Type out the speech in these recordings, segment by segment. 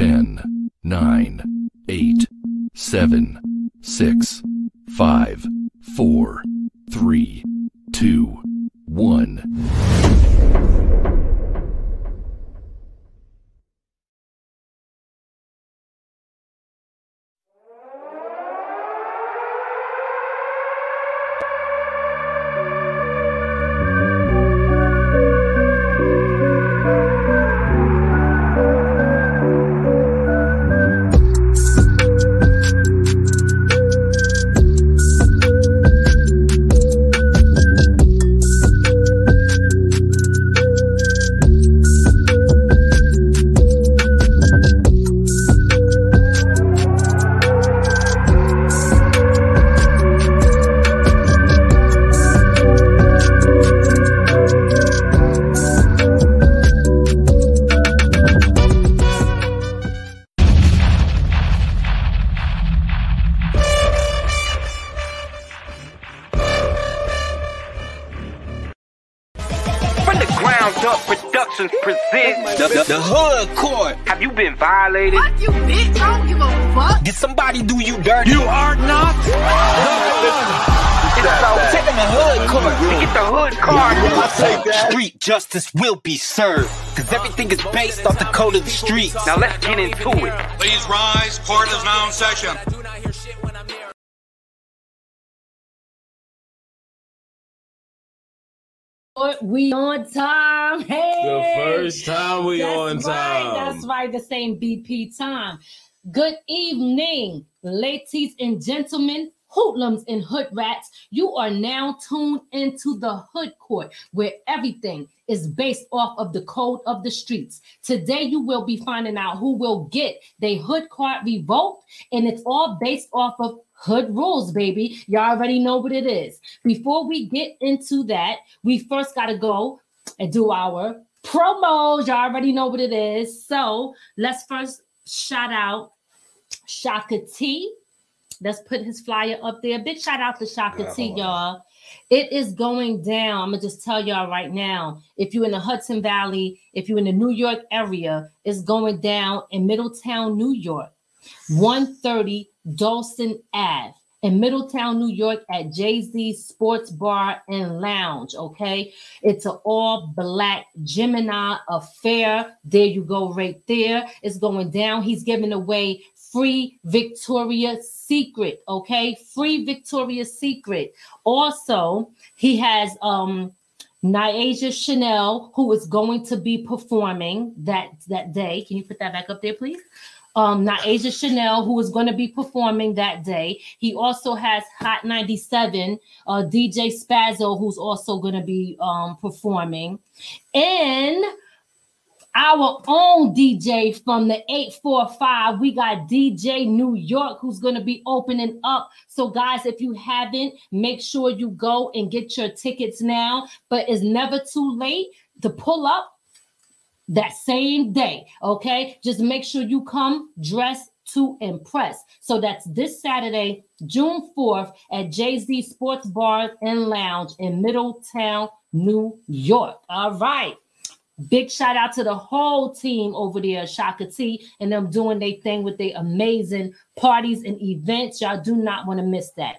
10, 9, 8, 7, 6, 5, 4, 3, 2, 1. Justice will be served. Cause everything is based off the code of the streets. Now let's get into it. Please rise. Court is now in session. We on time. Hey. The first time we That's on right, time. That's right. The same BP time. Good evening, ladies and gentlemen, hoodlums and hood rats. You are now tuned into the hood court where everything is based off of the code of the streets. Today, you will be finding out who will get their hood card revoked, and it's all based off of hood rules, baby. Y'all already know what it is. Before we get into that, we first got to go and do our promos. Y'all already know what it is. So let's first shout out Shaka T. Let's put his flyer up there. Big shout out to Shaka T, y'all. It is going down. I'm gonna just tell y'all right now. If you're in the Hudson Valley, if you're in the New York area, it's going down in Middletown, New York. 130 Dawson Ave in Middletown, New York at Jay Z Sports Bar and Lounge. Okay, it's an all black Gemini affair. There you go, right there. It's going down. He's giving away free Victoria's Secret. Okay, free Victoria's Secret. Also, he has um Niasia Chanel, who is going to be performing that that day. Can you put that back up there, please? um Niasia Chanel, who is going to be performing that day. He also has Hot 97, uh DJ Spazzo, who's also going to be um performing. And our own DJ from the 845, we got DJ New York who's going to be opening up. So, guys, if you haven't, make sure you go and get your tickets now. But it's never too late to pull up that same day. Okay, just make sure you come dressed to impress. So that's this Saturday, June 4th at Jay Z Sports Bar and Lounge in Middletown, New York. All right. Big shout out to the whole team over there, Shaka T, and them doing their thing with their amazing parties and events. Y'all do not want to miss that.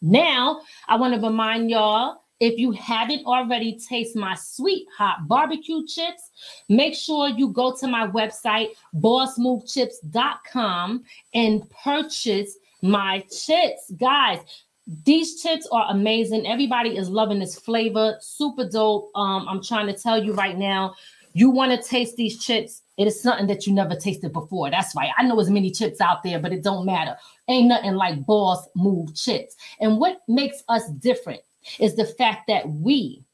Now, I want to remind y'all if you haven't already tasted my sweet hot barbecue chips, make sure you go to my website, bossmovechips.com, and purchase my chips. Guys, these chips are amazing. Everybody is loving this flavor. Super dope. Um, I'm trying to tell you right now, you want to taste these chips. It is something that you never tasted before. That's right. I know as many chips out there, but it don't matter. Ain't nothing like Boss Move chips. And what makes us different is the fact that we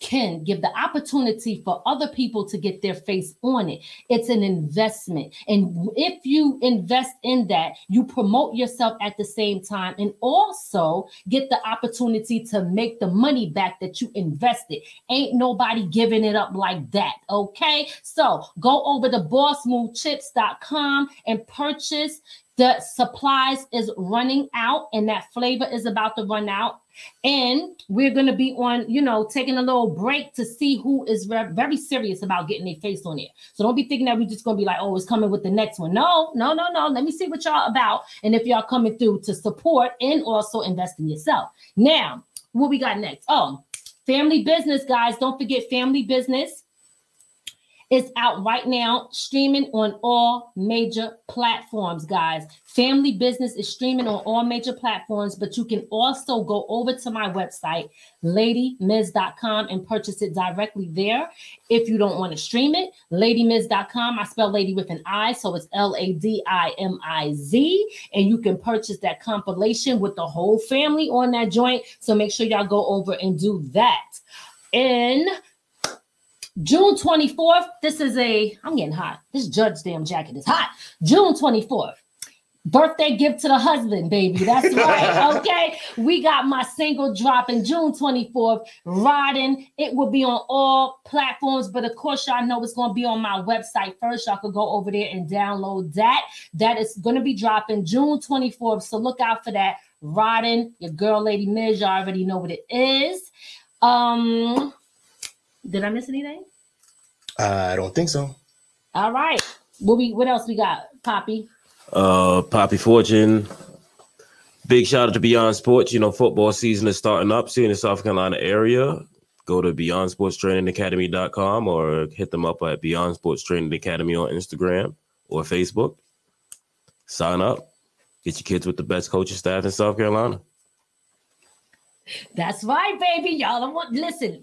can give the opportunity for other people to get their face on it. It's an investment. And if you invest in that, you promote yourself at the same time and also get the opportunity to make the money back that you invested. Ain't nobody giving it up like that. Okay. So go over to bossmovechips.com and purchase the supplies is running out and that flavor is about to run out. And we're going to be on you know taking a little break to see who is re- very serious about getting their face on it. So don't be thinking that we're just going to be like oh it's coming with the next one. No no no no. Let me see what y'all about and if y'all coming through to support and also invest in yourself. Now what we got next? Oh family business guys. Don't forget family business is out right now, streaming on all major platforms, guys. Family Business is streaming on all major platforms, but you can also go over to my website, ladymiz.com, and purchase it directly there. If you don't want to stream it, ladymiz.com. I spell lady with an I, so it's L A D I M I Z. And you can purchase that compilation with the whole family on that joint. So make sure y'all go over and do that. And June 24th, this is a, I'm getting hot. This Judge damn jacket is hot. June 24th. Birthday gift to the husband, baby. That's right. Okay. We got my single dropping June 24th, Riding. It will be on all platforms, but of course, y'all know it's going to be on my website first. Y'all could go over there and download that. That is going to be dropping June 24th. So look out for that. Riding, your girl, Lady Miz, Y'all already know what it is. Um, did I miss anything? I don't think so. All right. What we what else we got, Poppy? Uh, Poppy Fortune. Big shout out to Beyond Sports. You know, football season is starting up soon in the South Carolina area. Go to Beyond Sports Training Academy.com or hit them up at Beyond Sports Training Academy on Instagram or Facebook. Sign up. Get your kids with the best coaching staff in South Carolina. That's right, baby. Y'all don't want listen.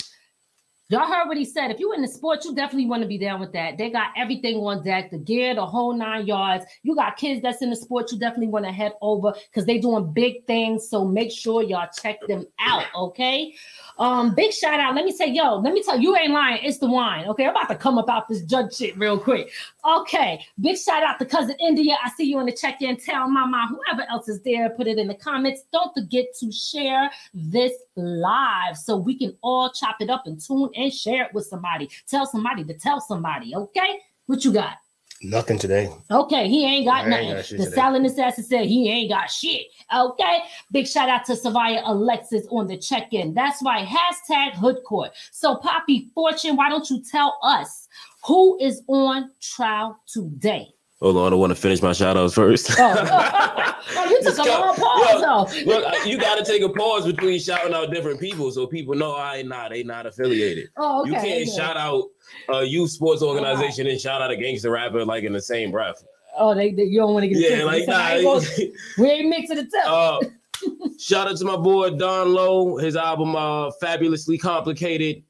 Y'all heard what he said. If you in the sports, you definitely want to be down with that. They got everything on deck, the gear, the whole nine yards. You got kids that's in the sports, you definitely want to head over because they doing big things. So make sure y'all check them out. Okay. Um, big shout out. Let me say, yo, let me tell you, you ain't lying. It's the wine. Okay, I'm about to come about this judge shit real quick. Okay, big shout out to cousin India. I see you in the check-in. Tell mama, whoever else is there, put it in the comments. Don't forget to share this live so we can all chop it up and tune and share it with somebody. Tell somebody to tell somebody. Okay, what you got? Nothing today. Okay, he ain't got I nothing. ain't got the silent assassin said he ain't got shit. Okay, big shout out to Savia Alexis on the check-in. That's right. Hashtag Hood Court. So, Poppy Fortune, why don't you tell us who is on trial today? Hold on, I want to finish my shout outs first. Oh, oh, you took a long pause though. Look, you got to take a pause between shouting out different people so people know I ain't not they not affiliated. Oh, okay. you can't okay. shout out a youth sports organization and shout out a gangster rapper like in the same breath. Oh, they, they- you don't want to get Yeah, it like twisted. I ain't nah. gonna- we ain't mixing it up. uh, shout out to my boy Don Lowe. His album uh, "Fabulously Complicated"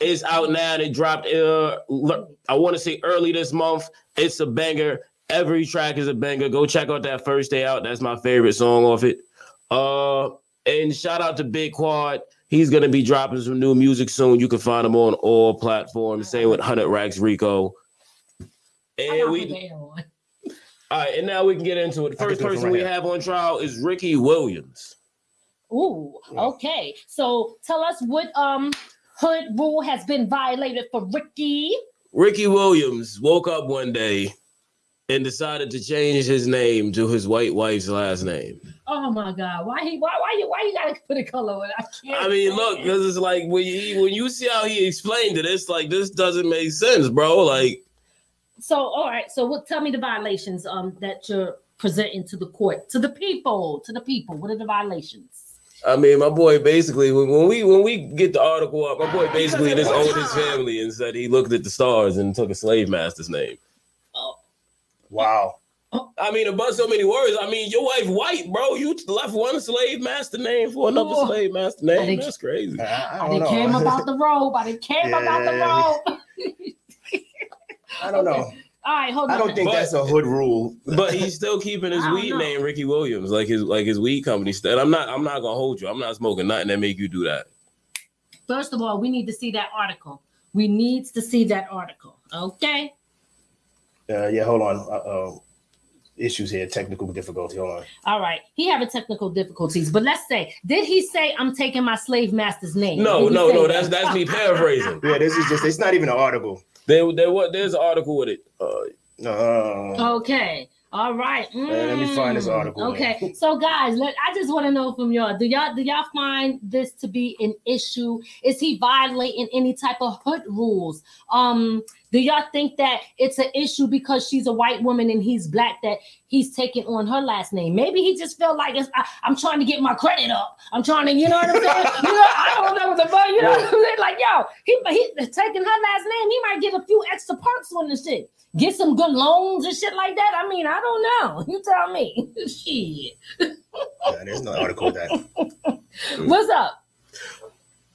is out now. and It dropped. Uh, l- I want to say early this month. It's a banger. Every track is a banger. Go check out that first day out. That's my favorite song off it. Uh, and shout out to Big Quad. He's gonna be dropping some new music soon. You can find him on all platforms. Same with Hundred Racks Rico. And we put the hair on. all right, and now we can get into it. The first do it from person right we here. have on trial is Ricky Williams. Ooh, okay. So tell us what um hood rule has been violated for Ricky. Ricky Williams woke up one day and decided to change his name to his white wife's last name. Oh my God! Why he? Why? Why you? Why you gotta put a color on? I can't. I mean, look, because it's like when you when you see how he explained it, it's like this doesn't make sense, bro. Like, So all right. So what? Tell me the violations um that you're presenting to the court, to the people, to the people. What are the violations? I mean, my boy basically when, when we when we get the article up, my boy basically just owned his family and said he looked at the stars and took a slave master's name. Oh. Wow. I mean, about so many words. I mean, your wife white, bro. You left one slave master name for another Oh. slave master name. think- That's crazy. I, I I don't didn't came about the robe. I didn't came about the Yeah. robe. I don't know. All right, hold on. I don't think But- that's a hood rule. But he's still keeping his weed know. name Ricky Williams, like his like his weed company. Still, I'm not I'm not gonna hold you. I'm not smoking nothing that make you do that. First of all, we need to see that article. We need to see that article. Okay. Uh, yeah, hold on. Uh, uh, issues here, technical difficulty. Hold on. All right. He having technical difficulties, but let's say, did he say I'm taking my slave master's name? No, no, say no. that? That's that's me paraphrasing. Yeah, this is just, it's not even an article. There, there was there's an article with it. Uh, Uh, Okay. All right. let me find this Mm, article, man. Okay, so guys, let, I just want to know from y'all: Do y'all do y'all find this to be an issue? Is he violating any type of hood rules? Um, do y'all think that it's an issue because she's a white woman and he's black that he's taking on her last name? Maybe he just felt like it's, I, I'm trying to get my credit up. I'm trying to, you know what I'm saying? you know, I don't know what the fuck, you know what I'm saying? Like, yo, he, he taking her last name, he might get a few extra perks on this shit. Get some good loans and shit like that. I mean, I don't know. You tell me. shit. Nah, there's no article that. What's up?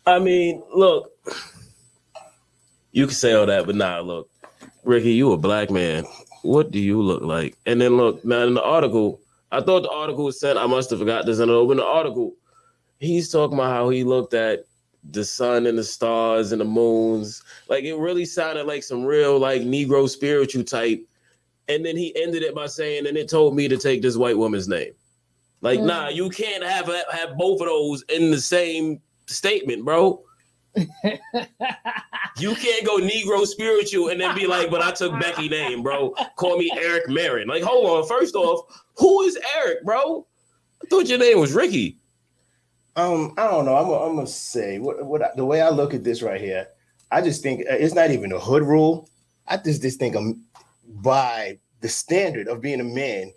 I mean, look, you can say all that, but nah, look, Ricky, you a black man. What do you look like? And then look, now in the article, I thought the article was sent. I must have forgot this in the open the article. He's talking about how he looked at the sun and the stars and the moons. Like it really sounded like some real like Negro spiritual type. And then he ended it by saying, and it told me to take this white woman's name. Like, Mm. nah, you can't have have both of those in the same statement, bro. You can't go Negro spiritual and then be like, but I took Becky name, bro. Call me Errick Miron. Like, hold on. First off, who is Eric, bro? I thought your name was Ricky. Um, I don't know. I'm gonna, I'm say what what I- the way I look at this right here. I just think uh, it's not even a hood rule. I just just think um, by the standard of being a man,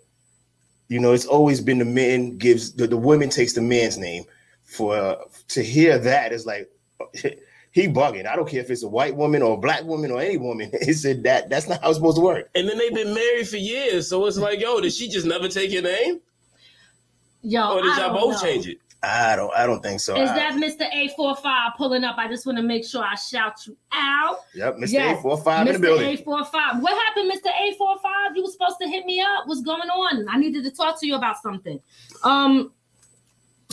you know, it's always been the man gives the, the woman takes the man's name. For uh, to hear that is like he bugging. I don't care if it's a white woman or a black woman or any woman. He said that that's not how it's supposed to work. And then they've been married for years. So it's like, yo, did she just never take your name? Yo, Or did I y'all both know. change it? I don't I don't think so. Is I- that Mr. A45 pulling up? I just want to make sure I shout you out. yep, Mr. Yes, A four five in the building. Mr. building. A45. What happened, Mr. A45? You were supposed to hit me up. What's going on? I needed to talk to you about something. Um,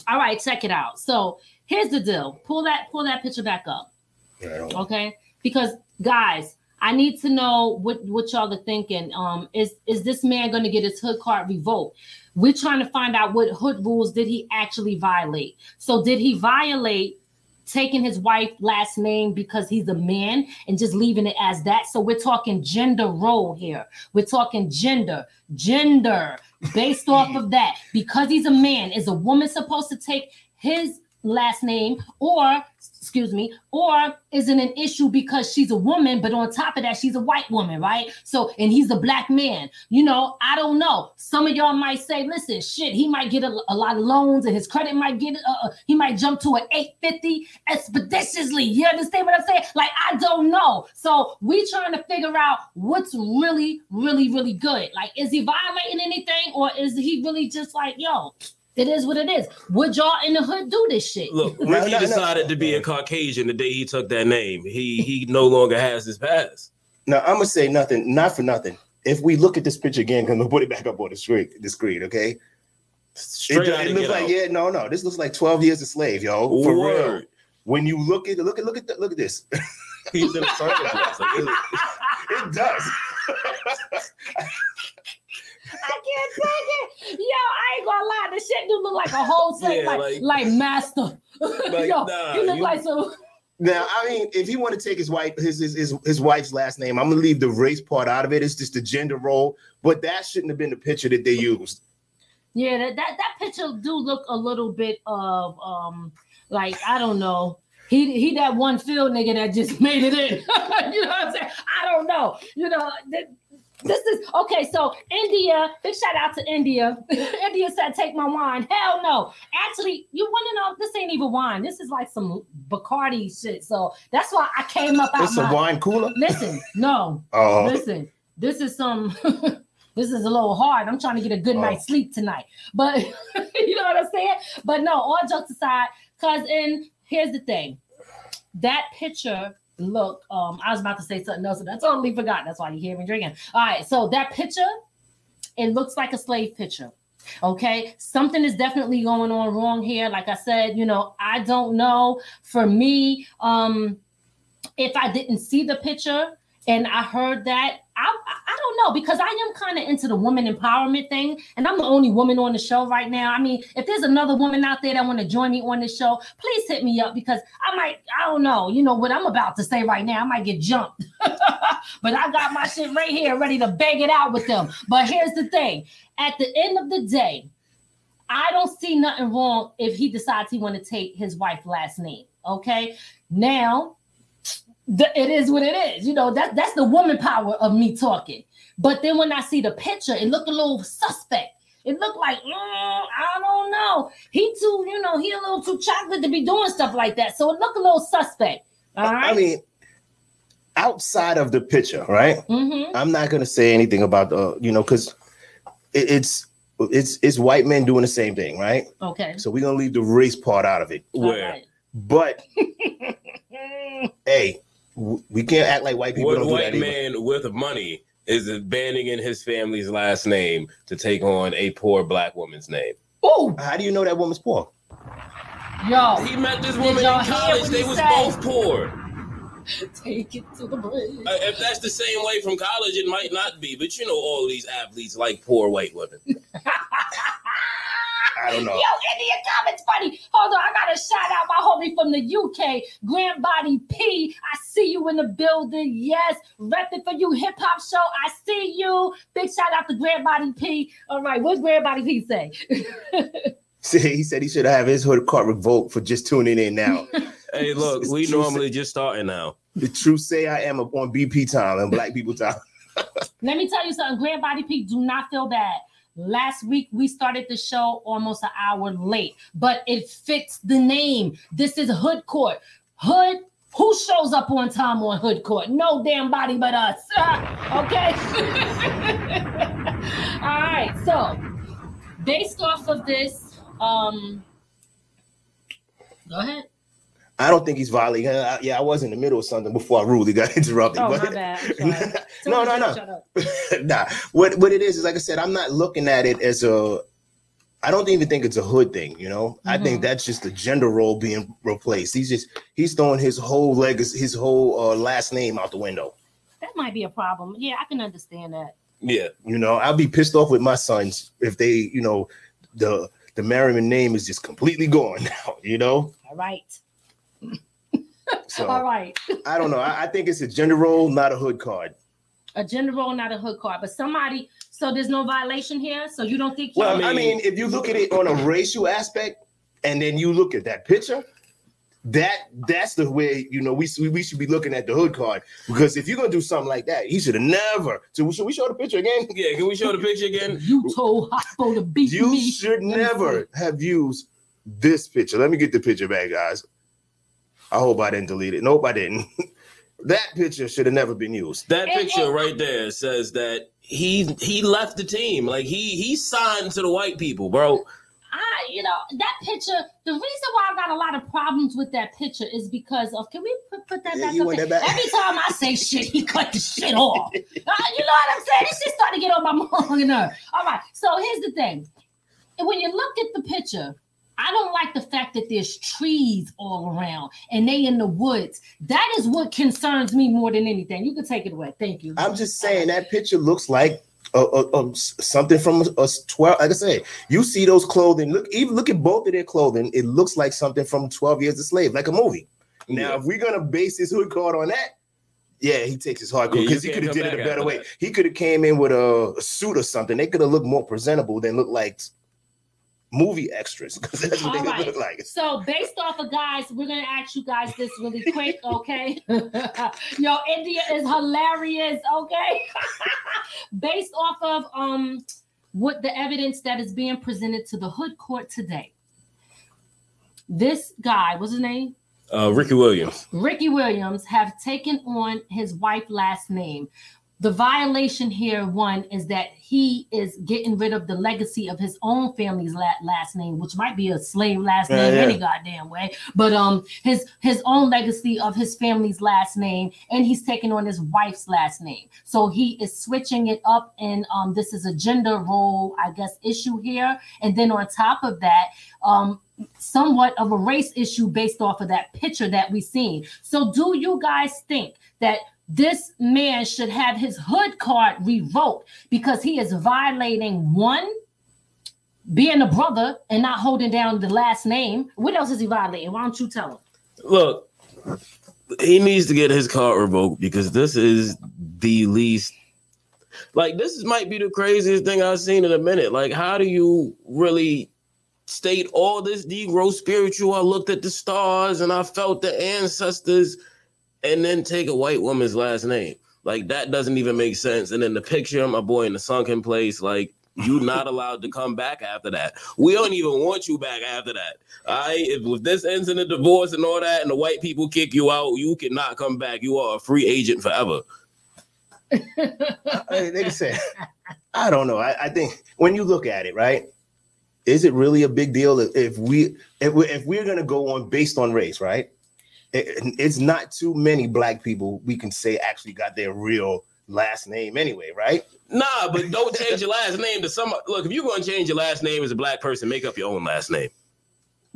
all right, check it out. So here's the deal. Pull that, pull that picture back up. Yeah, Okay. Because guys, I need to know what, what y'all are thinking. Um, is is this man gonna get his hood card revoked? We're trying to find out what hood rules did he actually violate. So did he violate taking his wife last name because he's a man and just leaving it as that? So we're talking gender role here. We're talking gender, gender based off of that. Because he's a man, is a woman supposed to take his last name or excuse me or is it an issue because she's a woman but on top of that she's a white woman right? So and he's a black man. You know i don't know. Some of y'all might say listen shit he might get a, a lot of loans and his credit might get uh, uh, he might jump to an 850 expeditiously. You understand what i'm saying? Like i don't know. So we trying to figure out what's really really really good. Like is he violating anything or is he really just like yo it is what it is. Would y'all in the hood do this shit? Look, No, Ricky no, no. decided to be a Caucasian the day he took that name. He he no longer has his past. Now I'm gonna say nothing, not for nothing. If we look at this picture again, because we'll put it back up on the screen, the screen, okay? It, Straight out it looks like Out. yeah, no, no. This looks like 12 years a slave, yo. For real. Word. When you look at look at look at the, look at this, He's in a circus dress. Like, it- it does. I can't take it. Yo, I ain't gonna lie. This shit do look like a whole thing, Yeah, like, like- like, master. Like, Yo, nah, you look you- like some. now, I mean, if he want to take his wife his, his his his wife's last name, I'm gonna leave the race part out of it. It's just the gender role, but that shouldn't have been the picture that they used. Yeah, that, that that picture do look a little bit of um, like I don't know. He he that one field nigga that just made it in. you know what I'm saying? I don't know. You know. th- this is okay. So India, big shout out to India. India said, "Take my wine." Hell no. Actually, you want to know? This ain't even wine. This is like some Bacardi shit. So that's why I came up It's a my. wine cooler. Listen, no, Oh, listen. This is some. this is a little hard. I'm trying to get a good Oh. night's sleep tonight. But you know what I'm saying? But no, all jokes aside, cause in here's the thing. That picture look, um, I was about to say something else, and I totally forgot. That's why you hear me drinking. All right, so that picture, it looks like a slave picture. Okay, something is definitely going on wrong here. Like I said, you know, I don't know. For me, um, if I didn't see the picture and I heard that, I, I, don't know because I am kind of into the woman empowerment thing, and I'm the only woman on the show right now. I mean, if there's another woman out there that want to join me on this show, please hit me up because I might, I don't know, you know what I'm about to say right now, I might get jumped, but I got my shit right here ready to bang it out with them. But here's the thing: at the end of the day, I don't see nothing wrong if he decides he want to take his wife's last name. Okay, now the, it is what it is. You know, that that's the woman power of me talking. But then when I see the picture, it looked a little suspect. It looked like mm, I don't know. He too, you know, he a little too chocolate to be doing stuff like that. So it looked a little suspect. All right. I mean, outside of the picture, right? Mhm. I'm not gonna say anything about the, you know, because it, it's it's it's white men doing the same thing, right? Okay. So we're gonna leave the race part out of it. Where? But hey, we can't act like white people What don't do white that either. man with money is abandoning his family's last name to take on a poor black woman's name? Oh, How do you know that woman's poor? yo, He met this woman in college. They was said? both poor. take it to the bridge. Uh, if that's the same way from college, it might not be. But you know, all these athletes like poor white women. I don't know. Yo, India comments funny. Hold on, I gotta shout out my homie from the UK, Grand Body P. I see you in the building. Yes, repping for you, hip hop show. I see you. Big shout out to Grand Body P. All right, what's Grand Body P say? See, he said he should have his hood card revoked for just tuning in now. Hey, look, It's we true. normally just starting now. the truth say I am up on BP time and black people time. Let me tell you something, Grand Body P. Do not feel bad. Last week we started the show almost an hour late, but it fits the name. This is Hood Court. Hood. Who shows up on time on Hood Court? No damn body but us. okay. All right. So, based off of this, um, go ahead. I don't think he's violating. Uh, yeah, I was in the middle of something before I rudely got interrupted. Oh, but- my bad. No, no, no. to shut up. nah. What what it is is like I said, I'm not looking at it as a. I don't even think it's a hood thing. You know, I think Mhm. that's just a gender role being replaced. He's just he's throwing his whole legacy, his whole uh, last name out the window. That might be a problem. Yeah, I can understand that. Yeah, You know, I'll be pissed off with my sons if they, you know, the the Merriman name is just completely gone now. You know, All right. So All right. I don't know. I, I think it's a gender role, not a hood card. a gender role, not a hood card. But somebody, so there's no violation here. So you don't think? Well, he- I mean, if you look at it on a racial aspect, and then you look at that picture, that that's the way you know we we should be looking at the hood card because if you're gonna do something like that, he should have never. So should we show the picture again? yeah. Can we show the picture again? you told Hoppo to beat You me. should never have used this picture. Let me get the picture back, guys. I hope I didn't delete it. Nope, I didn't. that picture should have never been used. That picture right there says that he he left the team. Like he he signed to the white people, bro. I, you know, that picture. The reason why I got a lot of problems with that picture is because of. Can we put, put that Yeah, back up? that back? Every time I say shit, he cut the shit off. Uh, you know what I'm saying? This shit starting to get on my motherfucking nerve. All right. So here's the thing. When you look at the picture, I don't like the fact that there's trees all around and they in the woods. That is what concerns me more than anything. You can take it away. Thank you. I'm just saying that picture looks like a, a, a- something from a, a 12. Like I say, you see those clothing. Look, even look at both of their clothing. It looks like something from 12 Years a Slave, like a movie. Now, Yeah. if we're gonna base his hood card on that, yeah, he takes his hard Yeah, because he could have did it a better way. that. He could have came in with a, a suit or something. They could have looked more presentable than look like movie extras because that's what All they right. look like. So based off of guys, we're gonna ask you guys this really quick, okay? Yo, India is hilarious, okay? based off of um what the evidence that is being presented to the hood court today. This guy, what's his name? Uh, Ricky Williams. Ricky Williams have taken on his wife last name. The violation here, one, is that he is getting rid of the legacy of his own family's la- last name, which might be a slave last Yeah, name yeah. any goddamn way. But um, his his own legacy of his family's last name, and he's taking on his wife's last name. So he is switching it up, and um, this is a gender role, I guess, issue here. And then on top of that, um, somewhat of a race issue based off of that picture that we've seen. So do you guys think that this man should have his hood card revoked because he is violating one being a brother and not holding down the last name. What else is he violating? Why don't you tell him? Look, he needs to get his card revoked because this is the least. Like this might be the craziest thing I've seen in a minute. Like, how do you really state all this Negro spiritual? I looked at the stars and I felt the ancestors, and then take a white woman's last name. Like that doesn't even make sense. And then the picture of my boy in the sunken place, like you not allowed to come back after that. We don't even want you back after that. All right. If, if this ends in a divorce and all that, and the white people kick you out, you cannot come back. You are a free agent forever. I- They said, I don't know. I, I think when you look at it, right? Is it really a big deal if- if we if we if we're gonna go on based on race, right? It- it's not too many black people we can say actually got their real last name anyway, right? Nah, but don't change your last name to some. Look, if you're going to change your last name as a black person, make up your own last name.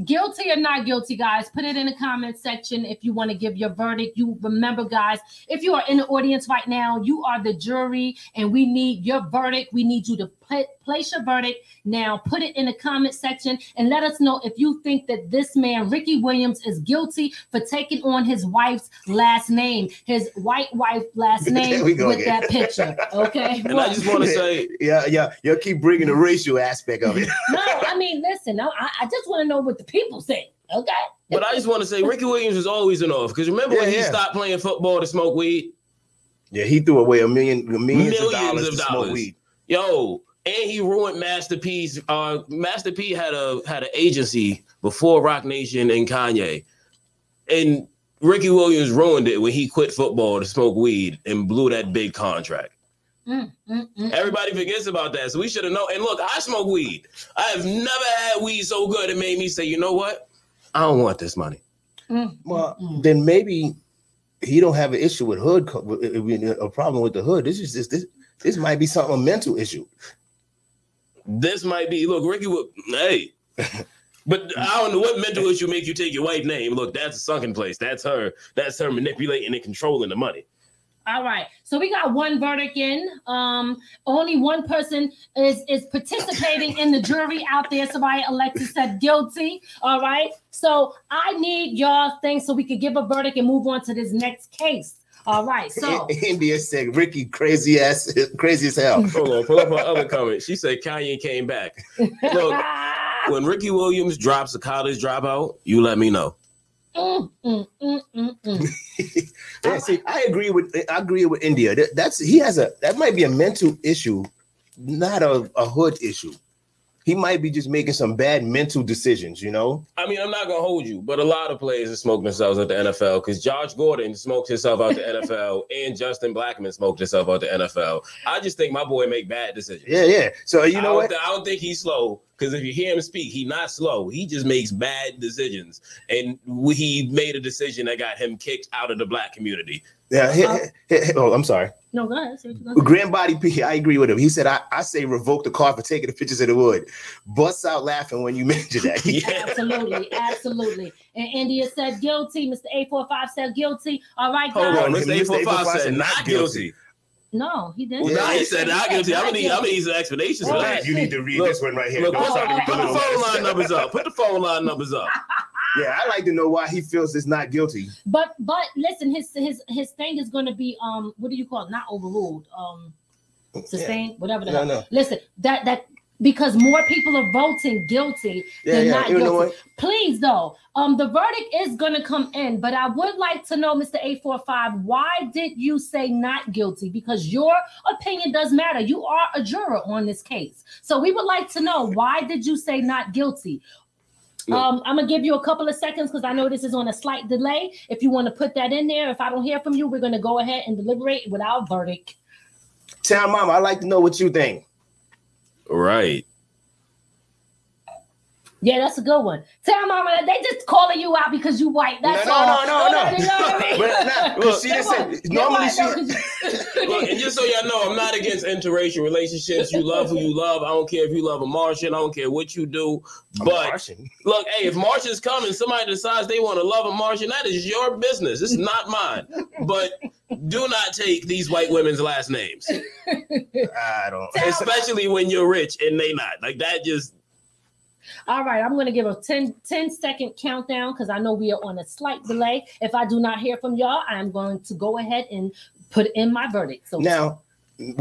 Guilty or not guilty, guys? Put it in the comment section if you want to give your verdict. You remember, guys, if you are in the audience right now, you are the jury, and we need your verdict. We need you to put, place your verdict now. Put it in the comment section and let us know if you think that this man, Ricky Williams, is guilty for taking on his wife's last name, his white wife last name with again. that picture. Okay. And I just want to say, Yeah, yeah, you keep bringing the racial aspect of it. no, I mean, listen, I, I just want to know what the people say. Okay. but I just want to say, Ricky Williams was always an off. Because remember Yeah, when he yeah. stopped playing football to smoke weed? Yeah, he threw away a million millions, of Millions dollars of to smoke weed. Yo, and he ruined Master P's. Uh, Master P had a had an agency before Roc Nation and Kanye, and Ricky Williams ruined it when he quit football to smoke weed and blew that big contract. Mm, mm, mm. Everybody forgets about that, so we should have known. And look, I smoke weed. I have never had weed so good it made me say, you know what? I don't want this money. Well, then maybe he don't have an issue with hood, co- with- with- a problem with the hood. This is just this. This might be something a mental issue. This might be look, Ricky. Will, hey, but I don't know what mental issue make you take your wife's name. Look, that's a sunken place. That's her. That's her manipulating and controlling the money. All right. So we got one verdict in. Um, only one person is is participating in the jury out there. Somebody elected said guilty. All right. So I need y'all things so we could give a verdict and move on to this next case. All right. So India said Ricky crazy ass, crazy as hell. Hold on, pull up her other comment. She said Kanye came back. Look, when Ricky Williams drops a college dropout, you let me know. Mm, mm, mm, mm, mm. Yeah, see, I agree with I agree with India. That, that's he has a that might be a mental issue, not a, a hood issue. He might be just making some bad mental decisions, you know. I mean, I'm not gonna hold you, but a lot of players have smoked themselves at the NFL because Josh Gordon smoked himself out the NFL and Justin Blackmon smoked himself out the NFL. I just think my boy make bad decisions. Yeah, yeah. So you know don't, what? thi- I don't think he's slow because if you hear him speak, he's not slow. He just makes bad decisions, and he made a decision that got him kicked out of the black community. Yeah. he- uh, he- he- oh, I'm sorry. No, go ahead. Say what you gonna say. Grand Body P, I agree with him. He said, I, I say revoke the car for taking the pictures of the wood. Busts out laughing when you mention that. Yeah. Absolutely, absolutely. And India said guilty. Mr. 845 said guilty. All right, Hold on, Mr. Mr. 845 845 said not guilty. No, he didn't. Well, Yeah, nah, he said not guilty. I'm Not gonna need, I'm gonna need some explanations for that. you need to read Look, this one right here. Look, Don't put, start the- put the phone line numbers up. Put the phone line numbers up. Yeah, I like to know why he feels it's not guilty. But but listen, his his his thing is going to be um what do you call it? Not overruled. Um, sustained, whatever the No, no. Listen, that that because more people are voting guilty Yeah, than yeah. not guilty. Please though, um, the verdict is going to come in, but I would like to know, Mr. 845, why did you say not guilty? Because your opinion does matter. You are a juror on this case, so we would like to know why did you say not guilty. Look. Um, I'm gonna give you a couple of seconds because I know this is on a slight delay. If you want to put that in there, if I don't hear from you, we're gonna go ahead and deliberate with our verdict. Town Mama, I'd like to know what you think. Right. Yeah, that's a good one. Tell mama they just calling you out because you white. That's no, all. no, no, no, You know what I mean? But nah, Look, she They just want- said normally she. Look, and just so y'all know, I'm not against interracial relationships. You love who you love. I don't care if you love a Martian. I don't care what you do. But look, hey, if Martians come and somebody decides they want to love a Martian, that is your business. It's not mine. But do not take these white women's last names, I don't. especially when you're rich and they not. Like that just All right, I'm going to give a 10, 10 second countdown because I know we are on a slight delay. If I do not hear from y'all, I'm going to go ahead and put in my verdict. So Now,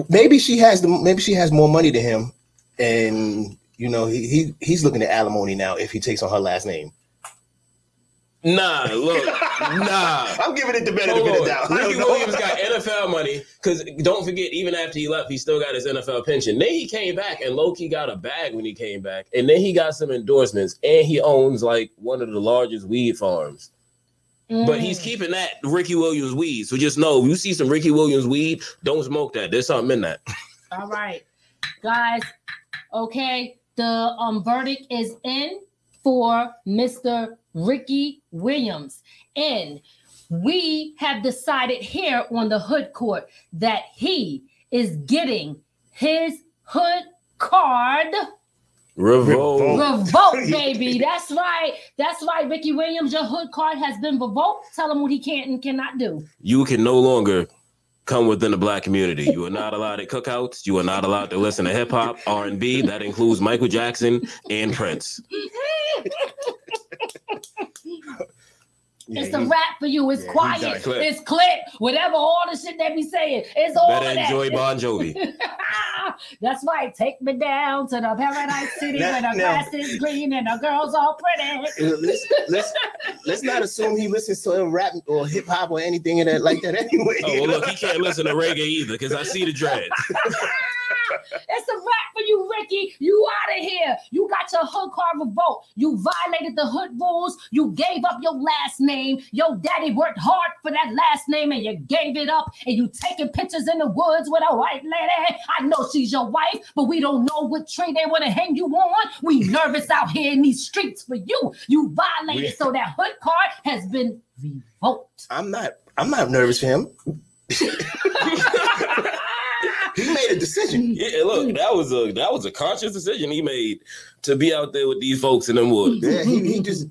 maybe she has the maybe she has more money to him, and you know he, he he's looking at alimony now if he takes on her last name. Nah. Look, nah. I'm giving it the benefit Hold of the on. doubt. Ricky. Williams got NFL money because don't forget, even after he left, he still got his NFL pension. Then he came back and Loki got a bag when he came back, and then he got some endorsements, and he owns like one of the largest weed farms. But he's Mm. keeping that Ricky Williams weed. So just know, if you see some Ricky Williams weed, don't smoke that. There's something in that. All right, guys. Okay, the um verdict is in for Mr. Ricky Williams, and we have decided here on the Hood Court that he is getting his Hood card Revolt. revoked, baby. That's right. That's right, Ricky Williams. Your Hood card has been revoked. Tell him what he can and cannot do. You can no longer come within the black community. You are not allowed at cookouts. You are not allowed to listen to hip hop, R and B. That includes Michael Jackson and Prince. Yeah, it's a rap for you. It's yeah, quiet. Clip. It's clip. Whatever all the shit they be saying. It's all Better of that. enjoy Bon Jovi. That's right. Take me down to the paradise city Now- where the now- grass is green and the girls all pretty. Let's let's let's not assume he listens to rap or hip hop or anything in that like that anyway. Oh, well, look, he can't listen to reggae either because I see the dreads. It's a wrap for you, Ricky. You out of here. You got your hood card revoked. You violated the hood rules. You gave up your last name. Your daddy worked hard for that last name and you gave it up. And you taking pictures in the woods with a white lady. I know she's your wife, but we don't know what tree they want to hang you on. We nervous out here in these streets for you. You violated, so that hood card has been revoked. I'm not I'm not nervous for him. he made a decision. Yeah, look, that was a that was a conscious decision he made to be out there with these folks in them woods. Yeah, he, he just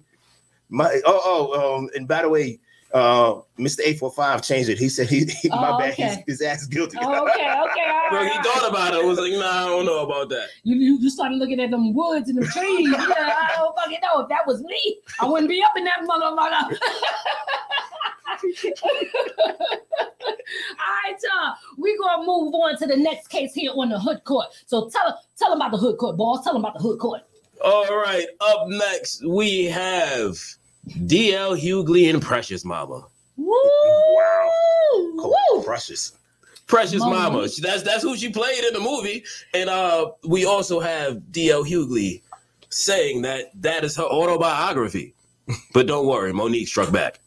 my oh oh um and by the way, uh Mr. 845 changed it. He said he, he my Oh, bad, okay. his, his ass is guilty. Oh, okay, okay. all Look, right, he all right. thought about it. Was like, nah, I don't know about that. You, you you started looking at them woods and the trees. Yeah, I don't fucking know. If that was me, I wouldn't be up in that motherfucker. All right, y'all. We're gonna move on to the next case here on the hood court. So tell tell them about the hood court, boss. Tell them about the hood court. All right, up next we have DL Hughley and Precious Mama. Woo! Wow. Woo! Precious. Precious Mama. Mama. That's that's who she played in the movie. And uh we also have DL Hughley saying that that is her autobiography. But don't worry, Mo'Nique struck back.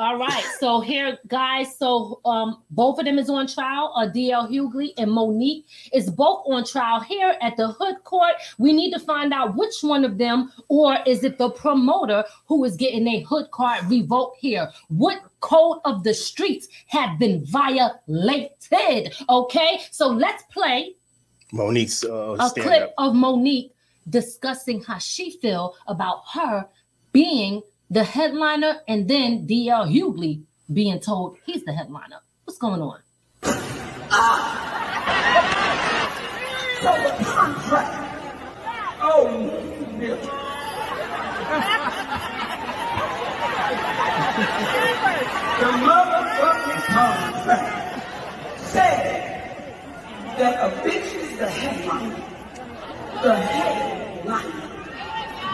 All right, so here, guys. So um, both of them is on trial. Uh, DL Hughley and Mo'Nique is both on trial here at the Hood Court. We need to find out which one of them, or is it the promoter who is getting a Hood Court revoked here? What code of the streets have been violated? Okay, so let's play Mo'Nique's uh a clip up. of Mo'Nique discussing how she feel about her being the headliner and then DL Hughley being told he's the headliner. What's going on? So the contract. Oh, yeah. the motherfucking contract said that a bitch is the headliner. The headliner.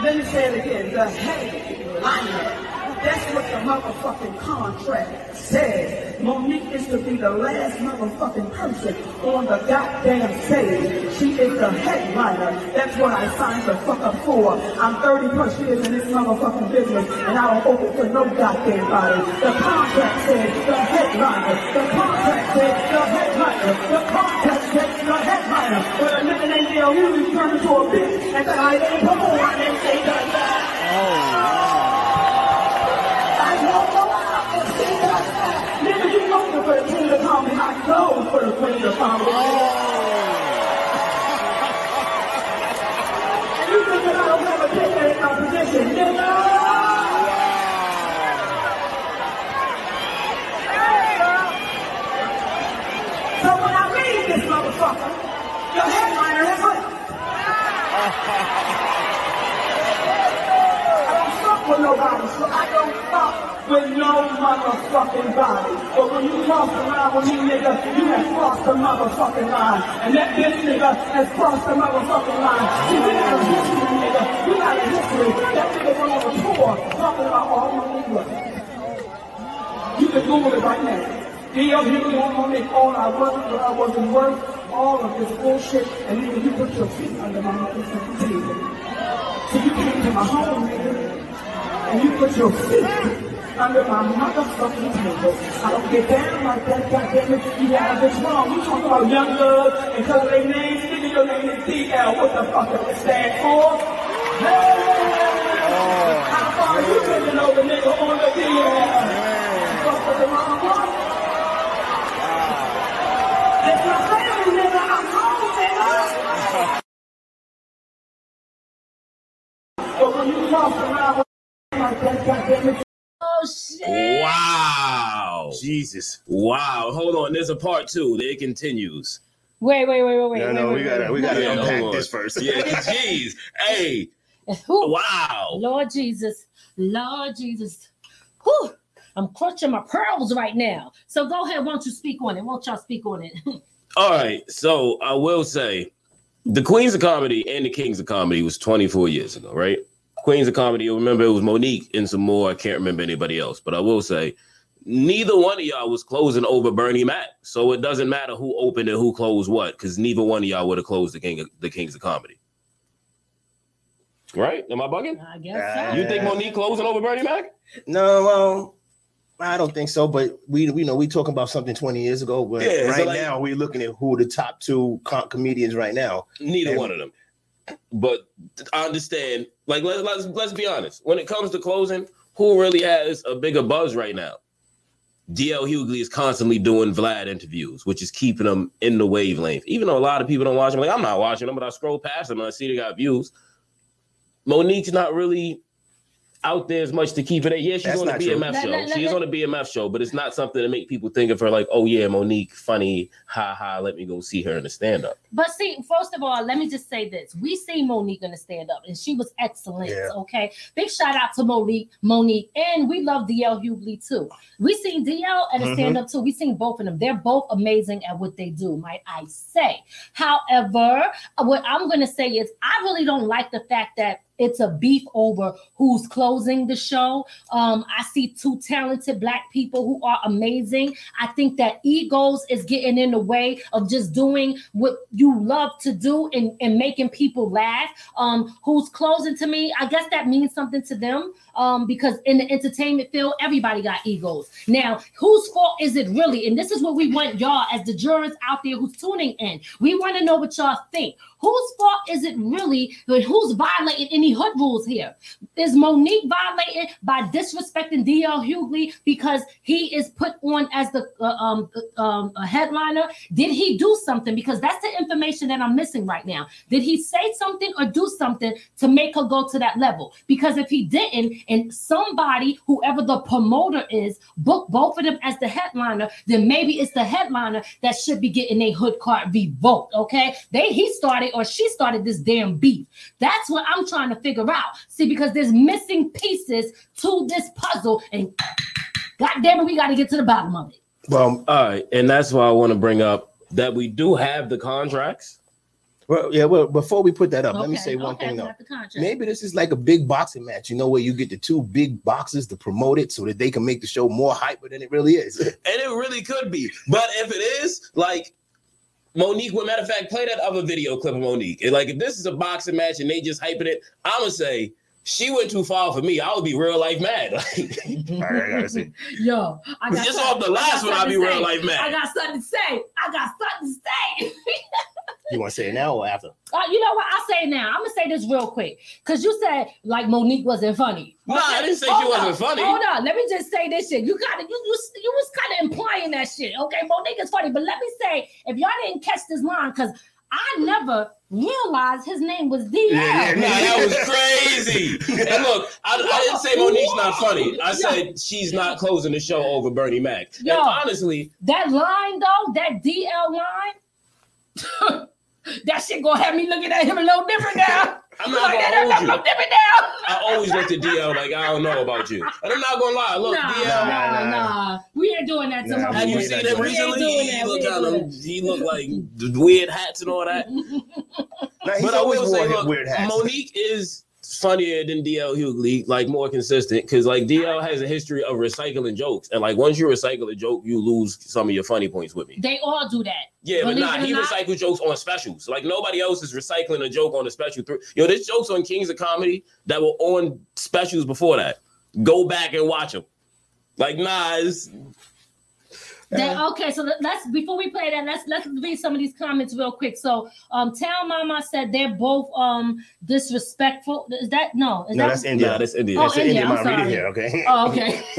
Let me say it again. The headliner. That's what the motherfucking contract says. Mo'Nique is to be the last motherfucking person on the goddamn stage. She is the headliner. That's what I signed the fuck up for. I'm 30 plus years in this motherfucking business and I don't open for no goddamn body. The contract says the headliner. The contract says the headliner. The contract says the headliner. But a nigga named Dale turned into a bitch and said I come on and say that. I don't know how to say that. Nigga, you know for the queen of comedy. I know for the queen of comedy. And you think that I don't have a that in my position, nigga? The headliner has left. I don't fuck with nobody, so I don't fuck with no motherfucking body. But when you cross the line with me, nigga, you have crossed the motherfucking line. And that bitch nigga has crossed the motherfucking line. See, we got a history, nigga. We got a history. That nigga went on a tour talking about all my niggas. You can Google it right now. Hughley on Mo'Nique, all I wasn't, but I wasn't worth all of this bullshit. And nigga, you put your feet under my motherfucking table. So you came to my home, nigga, and you put your feet under my motherfucking table. I don't get down like that, goddammit. You got this wrong. You talk about young blood and of their names, nigga, your name is DL. What the fuck does it stand for? Oh. Hey! How far you taking over, the nigga, on the DL? Fuck with the wrong one. It's my family, nigga. I'm home, nigga. But when you cross around like that, goddammit, Oh shit. Wow. Jesus. Wow. Hold on. There's a part two. It continues. Wait, wait, wait, wait, wait. No, no, wait, we wait, gotta, we gotta Yeah, unpack hold on. this first. Yeah. Jeez. Hey. Whew. Wow. Lord Jesus, Lord Jesus. Whew. I'm clutching my pearls right now. So go ahead, won't you speak on it? Won't y'all speak on it? All right. So I will say the Queens of Comedy and the Kings of Comedy was 24 years ago, right? Queens of Comedy, you remember it was Mo'Nique and some more. I can't remember anybody else, but I will say neither one of y'all was closing over Bernie Mac. So it doesn't matter who opened and who closed what, because neither one of y'all would have closed the King of, the Kings of Comedy. Right? Am I bugging? I guess so. You think Mo'Nique closing over Bernie Mac? No, well, I don't think so. But we, we know we talking about something 20 years ago. But Yeah, so right like- now we're looking at who the top two co- comedians right now. Neither And- one of them. But I understand. Like let's let's let's be honest. When it comes to closing, who really has a bigger buzz right now? DL Hughley is constantly doing Vlad interviews, which is keeping them in the wavelength. Even though a lot of people don't watch them, like I'm not watching them, but I scroll past them and I see they got views. Mo'Nique's not really out there as much to keep it. at- Yeah, she's That's on a not true. BMF Let- show. let- she let- is on a BMF show, but it's not something to make people think of her like, oh yeah, Mo'Nique, funny, ha ha. Let me go see her in the stand up. But see, first of all, let me just say this: we see Mo'Nique in the stand up, and she was excellent. Yeah. Okay, big shout out to Mo'Nique, Mo'Nique, and we love DL Hughley too. We seen DL at a Mhm. stand up too. We seen both of them. They're both amazing at what they do, might I say. However, what I'm going to say is, I really don't like the fact that it's a beef over who's closing the show. Um, I see two talented black people who are amazing. I think that egos is getting in the way of just doing what you love to do and, and making people laugh. Um, who's closing to me? I guess that means something to them. Um, because in the entertainment field, everybody got egos. Now, whose fault is it really? And this is what we want y'all as the jurors out there who's tuning in. We want to know what y'all think. Whose fault is it really? Who's violating any hood rules here? Is Mo'Nique violating by disrespecting DL Hughley because he is put on as the uh, um, uh, um, headliner? Did he do something? Because that's the information that I'm missing right now. Did he say something or do something to make her go to that level? Because if he didn't, and somebody, whoever the promoter is, book both of them as the headliner, then maybe it's the headliner that should be getting a hood card revoked. Okay, they he started or she started this damn beef. That's what I'm trying to figure out. See, because there's missing pieces to this puzzle, and God damn it, we got to get to the bottom of it. Well, All right, and that's why I want to bring up that we do have the contracts. well, yeah. Well, before we put that up, let me say one okay, thing though. got the contract. Maybe this is like a big boxing match, you know, where you get the two big boxes to promote it so that they can make the show more hyper than it really is. And it really could be. But if it is, like Mo'Nique, well, matter of fact, play that other video clip of Mo'Nique. Like if this is a boxing match and they just hyping it, I'ma say she went too far for me. I would be real life mad. I. Yo, I got just off the last one, I'll be real life mad. I got something to say. I got something to say. You want to say it now or after? Uh, you know what? I'll say it now. I'm gonna say this real quick because you said like Mo'Nique wasn't funny. Nah, I didn't say she Hold wasn't up, funny. Hold on, let me just say this shit. You got it. you, you you was kind of implying that shit. Okay, Mo'Nique is funny, but let me say if y'all didn't catch this line because I never realized his name was DL. Yeah, yeah, Nah, that was crazy. and look, I, I didn't say Mo'Nique's not funny. I said she's not closing the show over Bernie Mac. Yo. And honestly, That line though, that DL line. That shit gonna have me looking at him a little different now. I'm not like, gonna that, hold you. different now. I always looked at DL like I don't know about you, and I'm not gonna lie. Look, nah, DL. nah, nah, nah, nah. We ain't doing that to Nah, my Have you seen him good. We ain't recently? doing He that. look We ain't kind of he look like weird hats and all that. Nah, But I always will say, wore look, weird hats. Mo'Nique is funnier than DL Hughley, like more consistent, because like DL has a history of recycling jokes, and like once you recycle a joke, you lose some of your funny points with me. They all do that. Yeah, but nah, he recycles jokes on specials. Like nobody else is recycling a joke on a special. Through yo, there's jokes on Kings of Comedy that were on specials before that. Go back and watch them. Like nah, it's, That, okay, so let- let's before we play that, let's let's read some of these comments real quick. So, um, Town Mama said they're both um disrespectful. Is that no? Is no, that that's India. nah, that's India. Oh, that's an India, I'm mom. Read it sorry. here, okay? Oh, okay.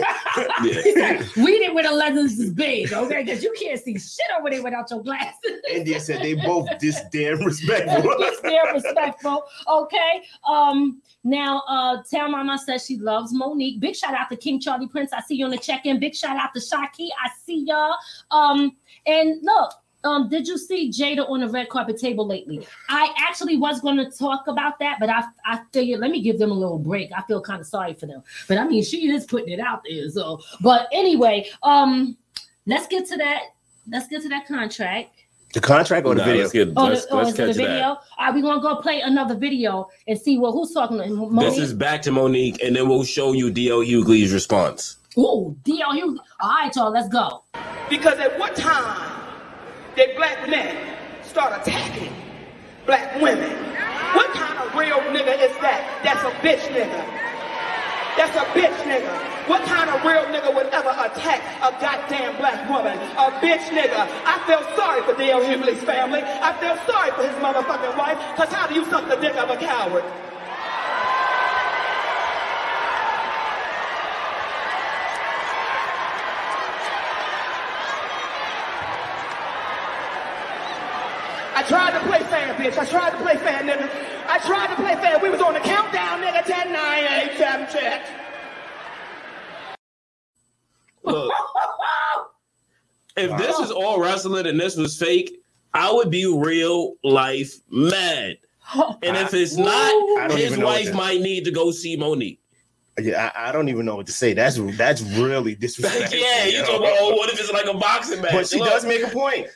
Yeah. He said, Read it with the lenses is big, okay? Because you can't see shit over there without your glasses. India said they both this damn respectful. It's very respectful. Okay. Um. Now, uh, Town Mama says she loves Mo'Nique. Big shout out to King Charlie Prince. I see you on the check-in. Big shout out to Shaki. I see y'all. Um. And look. Um, did you see Jada on the red carpet table lately? I actually was going to talk about that, but I I figured let me give them a little break. I feel kind of sorry for them, but I mean she is putting it out there. So, but anyway, um, let's get to that. Let's get to that contract. The contract or the Nah, video? Let's get Oh, let's, the- oh, let's is it the video? that. All right, we're gonna go play another video and see what who's talking to Mo'Nique. This is back to Mo'Nique, and then we'll show you DL Hughley's response. Ooh, D.L. Hughes. All right, y'all, let's go. Because at what time did black men start attacking black women? What kind of real nigga is that? That's a bitch nigga. That's a bitch nigga. What kind of real nigga would ever attack a goddamn black woman? A bitch nigga. I feel sorry for DL Hughley's family. I feel sorry for his motherfucking wife. Cause how do you suck the dick of a coward? Tried to play fair, bitch. I tried to play fair, nigga. I tried to play fair. We was on the countdown, nigga. 10, 9, 8, 7, check. Look, if this is all wrestling and this was fake, I would be real life mad. And if it's I not, his even know what wife might need to go see Mo'Nique. Yeah, I, I don't even know what to say. That's that's really disrespectful. yeah, you talk about, oh, what if it's like a boxing match? But she Look, does make a point.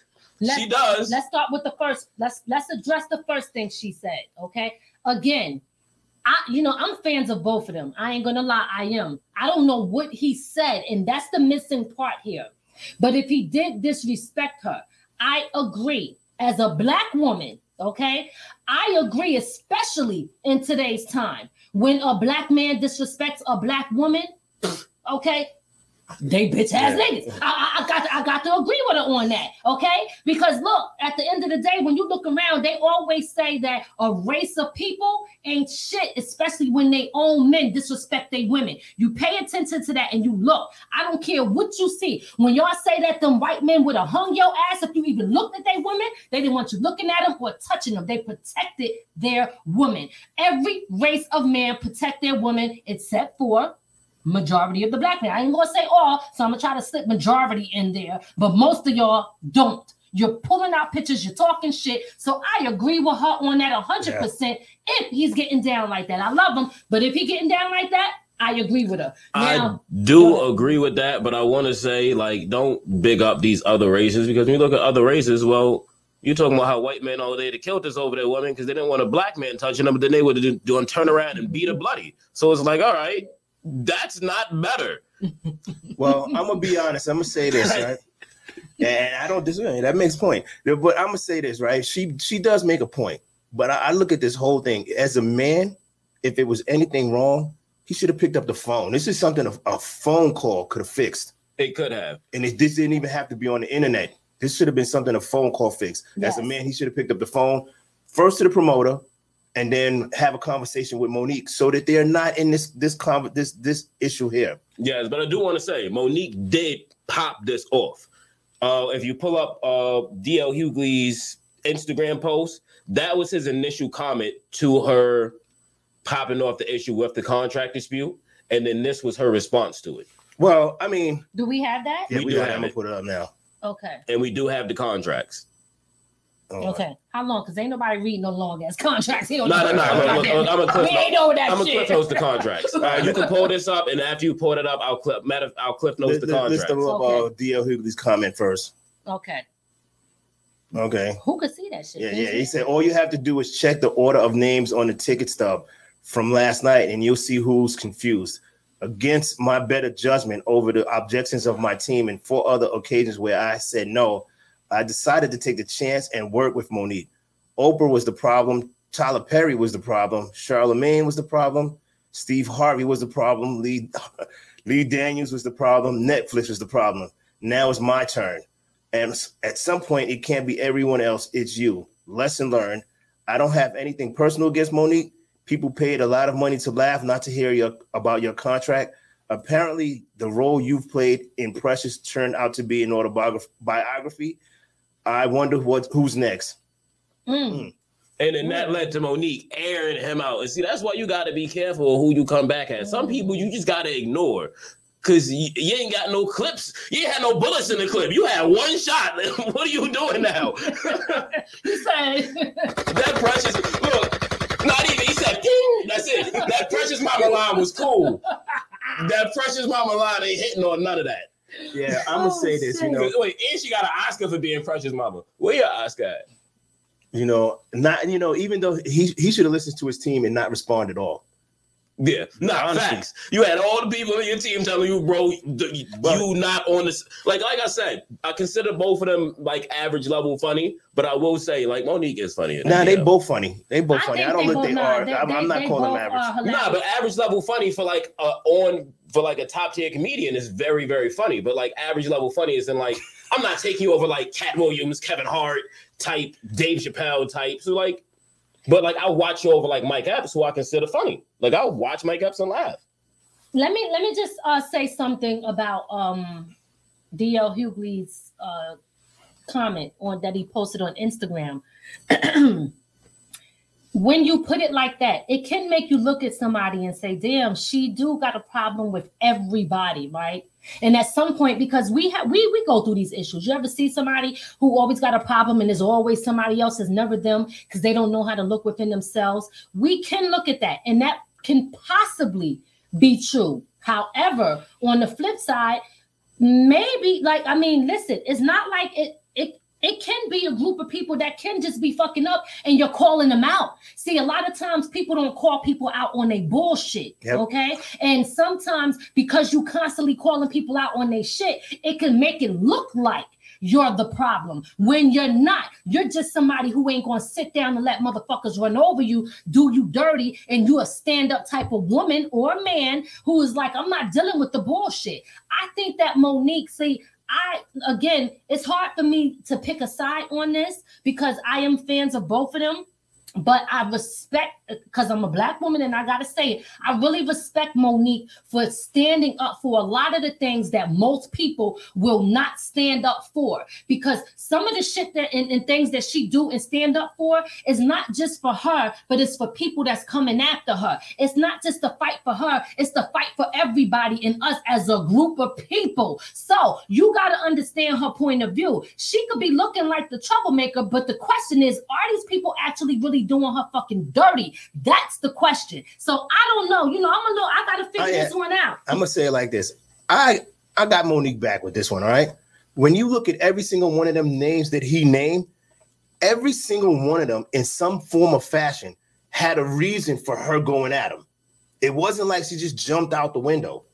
Let's, She does. Let's start with the first. Let's let's address the first thing she said. Okay. Again, I you know I'm fans of both of them. I ain't gonna lie, I am. I don't know what he said, and that's the missing part here. But if he did disrespect her, I agree. As a black woman, okay, I agree, especially in today's time when a black man disrespects a black woman. Okay, they bitch ass Yeah. niggas. I, I, got to, I got to agree with her on that. Okay, because look, at the end of the day, when you look around, they always say that a race of people ain't shit, especially when they own men disrespect their women. You pay attention to that and you look. I don't care what you see. When y'all say that them white men would have hung your ass if you even looked at their women, they didn't want you looking at them or touching them. They protected their woman. Every race of man protect their woman except for majority of the black men. I ain't gonna say all, so I'm gonna try to slip majority in there, but most of y'all don't. You're pulling out pictures, you're talking shit. So I agree with her on that 100% if he's getting down like that. I love him, but if he getting down like that, I agree with her. Now, I do agree with that, but I want to say, like, don't big up these other races because when you look at other races, well, you're talking about how white men all day that killed this over their women because they didn't want a black man touching them, but then they would do, do turn around and beat her bloody. So it's like, all right, that's not better. Well, I'm gonna be honest. I'm gonna say this, right? And I don't disagree. That makes point. But I'm gonna say this, right? She she does make a point. But I, I look at this whole thing as a man. If it was anything wrong, he should have picked up the phone. This is something a, a phone call could have fixed, It could have. and it, this didn't even have to be on the internet. This should have been something a phone call fixed. As a man, he should have picked up the phone first to the promoter, and then have a conversation with Mo'Nique, so that they're not in this this conver- this this issue here. Yes, but I do want to say Mo'Nique did pop this off. Uh, if you pull up uh, DL Hughley's Instagram post, that was his initial comment to her popping off the issue with the contract dispute, and then this was her response to it. Well, I mean, do we have that? yeah, We we, do got. have I'm gonna it. put it up now. Okay. And we do have the contracts. Oh, Okay. How long? Because ain't nobody reading no long ass contracts. He No, don't no, know. no. I'm a- I'm a clip. We ain't know that I'm a shit. clip host the contracts. All right, you can pull this up, and after you pull it up, I'll clip. Matter, I'll clip notes List, the list contracts. of uh, DL Hughley's comment first. Okay. Okay. Who could see that shit? Yeah, yeah. He said all you have to do is check the order of names on the ticket stub from last night, and you'll see who's confused. Against my better judgment over the objections of my team and four other occasions where I said no, I decided to take the chance and work with Mo'Nique. Oprah was the problem. Tyler Perry was the problem. Charlemagne was the problem. Steve Harvey was the problem. Lee, Lee Daniels was the problem. Netflix was the problem. Now it's my turn. And at some point, it can't be everyone else. It's you. Lesson learned. I don't have anything personal against Mo'Nique. People paid a lot of money to laugh, not to hear your about your contract. Apparently, the role you've played in Precious turned out to be an autobiography. Biography. I wonder what who's next. Mm. mm. And then that mm. led to Mo'Nique airing him out. And see, that's why you got to be careful who you come back at. Some mm. people you just got to ignore. Cause you, you ain't got no clips. You ain't had no bullets in the clip. You had one shot. what are you doing now? He said, that precious look, not even he said ding. That's it. That precious mama line was cool. That precious mama line ain't hitting on none of that. Yeah, I'm gonna Oh, say this. You know, Wait, and she got an Oscar for being precious mama. Where your Oscar at? you know, not you know, even though he he should have listened to his team and not respond at all. Yeah, nah, Honestly. facts. You had all the people on your team telling you, bro, th- you not on this. Like, like I said, I consider both of them like average level funny, but I will say, like Mo'Nique is funnier. than Nah, they Dio. both funny. They both I funny. think I don't they think they both- are. nah, I'm, they- I'm not calling them average. Nah, but average level funny for like uh, on for like a top tier comedian is very very funny. But like average level funny is in like I'm not taking you over like Katt Williams, Kevin Hart type, Dave Chappelle type. So like, but like I watch you over like Mike Epps, who I consider funny. Like I'll watch Mike Epps and laugh. let me let me just uh, say something about um DL Hughley's uh, comment on that he posted on Instagram. when you put it like that, it can make you look at somebody and say, "Damn, she do got a problem with everybody, right?" And at some point, because we have we we go through these issues. You ever see somebody who always got a problem and there's always somebody else, is never them because they don't know how to look within themselves. We can look at that, and that can possibly be true. However, on the flip side, maybe like I mean, listen, it's not like it it can be a group of people that can just be fucking up and you're calling them out. See, a lot of times people don't call people out on their bullshit. Yep. Okay. And sometimes because you constantly calling people out on their shit, it can make it look like you're the problem when you're not. You're just somebody who ain't gonna sit down and let motherfuckers run over you, do you dirty, and you a stand-up type of woman or man who is like, I'm not dealing with the bullshit. I think that Mo'Nique, see, I again, it's hard for me to pick a side on this because I am fans of both of them. But I respect because I'm a black woman and I gotta say it. I really respect Mo'Nique for standing up for a lot of the things that most people will not stand up for. Because some of the shit that and, and things that she do and stand up for is not just for her, but it's for people that's coming after her. It's not just the fight for her, it's the fight for everybody and us as a group of people. So you got to understand her point of view. She could be looking like the troublemaker, but the question is, are these people actually really doing her fucking dirty? That's the question. So I don't know. You know, I'm a little, I got to figure this one out. I'm gonna say it like this. I I got Mo'Nique back with this one. All right. When you look at every single one of them names that he named, every single one of them in some form of fashion had a reason for her going at him. It wasn't like she just jumped out the window.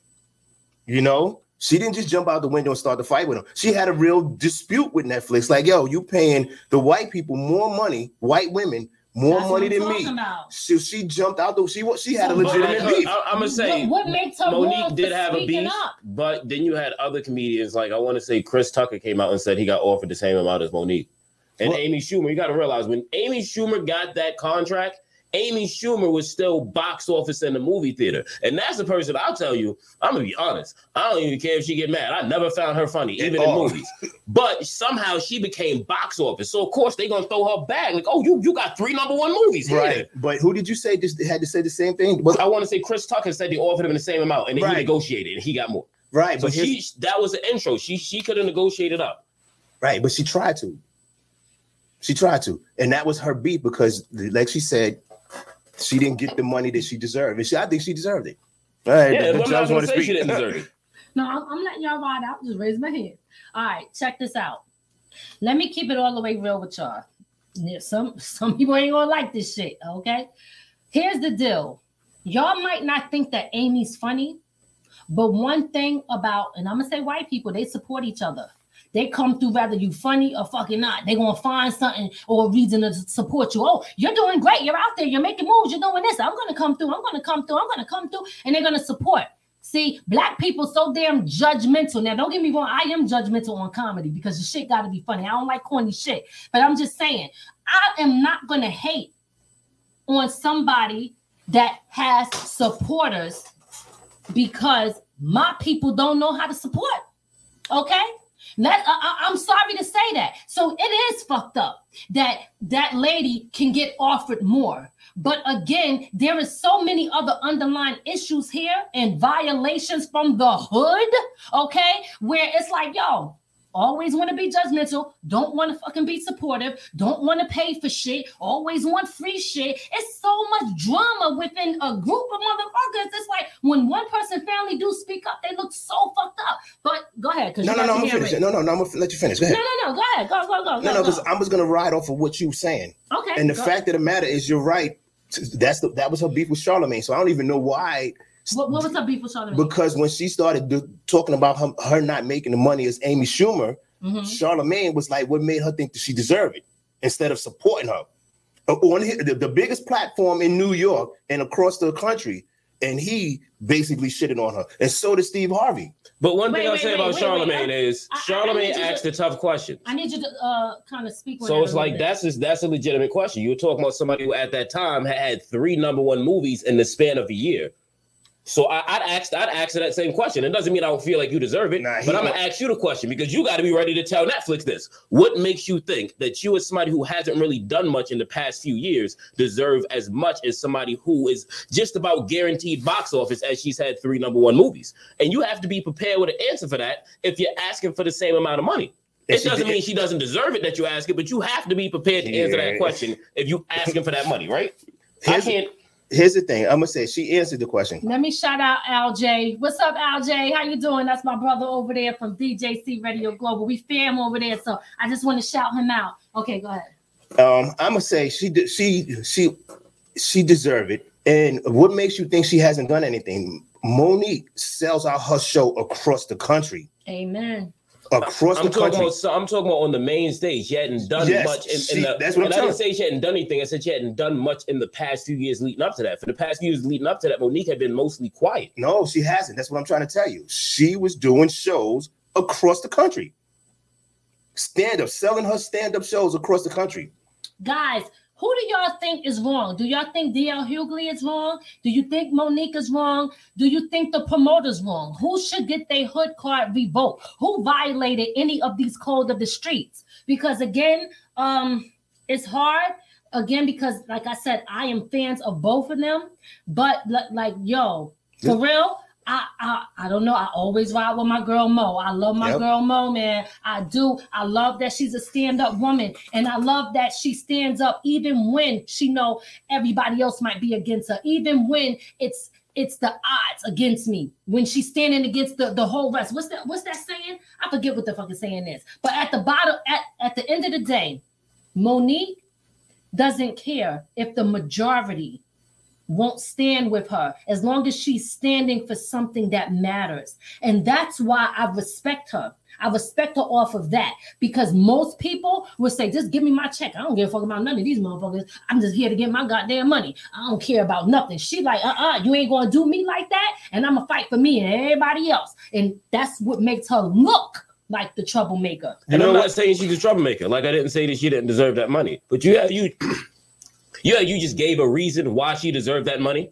You know, she didn't just jump out the window and start the fight with him. She had a real dispute with Netflix. Like, yo, you paying the white people more money, white women more That's money than me. talking about. So she jumped out though. she was she had a So- But like, legitimate beef. I, am gonna say What- what makes her Mo'Nique did have a speaking beef, up? but then you had other comedians like I want to say Chris Tucker came out and said he got offered the same amount as Mo'Nique, and Well- Amy Schumer. You got to realize when Amy Schumer got that contract. Amy Schumer was still box office in the movie theater, and that's the person I'll tell you. I'm gonna be honest. I don't even care if she get mad. I never found her funny, even in movies. But somehow she became box office, so of course they're gonna throw her back. Like, oh, you you got three number one movies, here. Right. But who did you say just had to say the same thing? Was I want to say Chris Tucker said they offered him the same amount, and then Right. he negotiated, and he got more. right, So but she that was the intro. She she could have negotiated up. right, but she tried to. She tried to, and that was her beat because, like she said, she didn't get the money that she deserved, and she, I think she deserved it. All right, Yeah, the- the I'm not judge gonna wanna speak. she didn't deserve it. No, I'm, I'm letting y'all ride out. Just raise my hand. All right, check this out. Let me keep it all the way real with y'all. Yeah, some some people ain't gonna like this shit. Okay, here's the deal. Y'all might not think that Amy's funny, but one thing about, and I'm gonna say white people, they support each other. They come through whether you funny or fucking not. They're gonna find something or a reason to support you. Oh, you're doing great. You're out there. You're making moves. You're doing this. I'm gonna come through. I'm gonna come through. I'm gonna come through, and they're gonna support. See, black people so damn judgmental. Now, don't get me wrong, I am judgmental on comedy because the shit gotta be funny. I don't like corny shit. But I'm just saying, I am not gonna hate on somebody that has supporters because my people don't know how to support. Okay? That I, I'm sorry to say that. So it is fucked up that that lady can get offered more. But again, there is so many other underlying issues here and violations from the hood, okay? Where it's like, yo, always want to be judgmental, don't want to fucking be supportive, don't want to pay for shit, always want free shit. It's so much drama within a group of motherfuckers. It's like when one person finally do speak up, they look so fucked up. But go ahead, because No, no, no, I'm finish it. No, no, no, I'm gonna let you finish. Go ahead. no, no, no, go ahead, go, go, go, No, go, no, because go. I was gonna ride off of what you saying. Okay, And the fact of the matter is, you're right. That's the that was her beef with Charlemagne. So I don't even know why. What, what was up, beef with Charlemagne? Because when she started do, talking about her, her not making the money as Amy Schumer, Mhm. Charlemagne was like, what made her think that she deserved it instead of supporting her Uh, on hi- the, the biggest platform in New York and across the country. And he basically shitted on her, and so did Steve Harvey. But one Wait, thing I'll wait, say wait, about wait, wait. Charlemagne is I- I- I Charlemagne to- asked the tough question. I need you to uh kind of speak. So it's like bit. that's just, that's a legitimate question. You were talking about somebody who at that time had, had three number one movies in the span of a year. So I, I'd ask I'd ask her that same question. It doesn't mean I don't feel like you deserve it, Nah, but I'm gonna ask you the question because you got to be ready to tell Netflix this. What makes you think that you, as somebody who hasn't really done much in the past few years, deserve as much as somebody who is just about guaranteed box office as she's had three number one movies? And you have to be prepared with an answer for that if you're asking for the same amount of money. It doesn't mean she doesn't deserve it that you ask it, but you have to be prepared to answer that question if you're asking for that money, right? I can't. Here's the thing. I'm gonna say she answered the question. Let me shout out Al J. What's up, Al J? How you doing? That's my brother over there from DJC Radio Global. We fam over there, so I just want to shout him out. Okay, go ahead. Um, I'm gonna say she did. She she she deserved it. And what makes you think she hasn't done anything? Mo'Nique sells out her show across the country. Amen. Across I'm the talking country. about. so I'm talking about on the main stage. She hadn't done Yes, much in, she- in the. that's what I'm and I didn't say she hadn't done anything. I said she hadn't done much in the past few years leading up to that. For the past few years leading up to that, Mo'Nique had been mostly quiet. No, she hasn't. That's what I'm trying to tell you. She was doing shows across the country. Stand up, selling her stand up shows across the country. Guys, who do y'all think is wrong? Do y'all think DL Hughley is wrong? Do you think Mo'Nique is wrong? Do you think the promoter's wrong? Who should get their hood card revoked? Who violated any of these codes of the streets? Because again, um, it's hard. Again, because like I said, I am fans of both of them. But like, yo, for real, I, I I don't know. I always ride with my girl Mo. I love my Yep. girl Mo, man. I do. I love that she's a stand-up woman, and I love that she stands up even when she know everybody else might be against her, even when it's it's the odds against me. When she's standing against the, the whole rest. What's that? What's that saying? I forget what the fucking saying is. But at the bottom, at, at the end of the day, Mo'Nique doesn't care if the majority won't stand with her as long as she's standing for something that matters. And that's why I respect her. I respect her off of that because most people will say, just give me my check. I don't give a fuck about none of these motherfuckers. I'm just here to get my goddamn money. I don't care about nothing. She like, uh-uh, you ain't gonna do me like that, and I'm gonna fight for me and everybody else. And that's what makes her look like the troublemaker. And know I'm what? not saying she's a troublemaker. Like I didn't say that she didn't deserve that money. But you have you yeah, you just gave a reason why she deserved that money.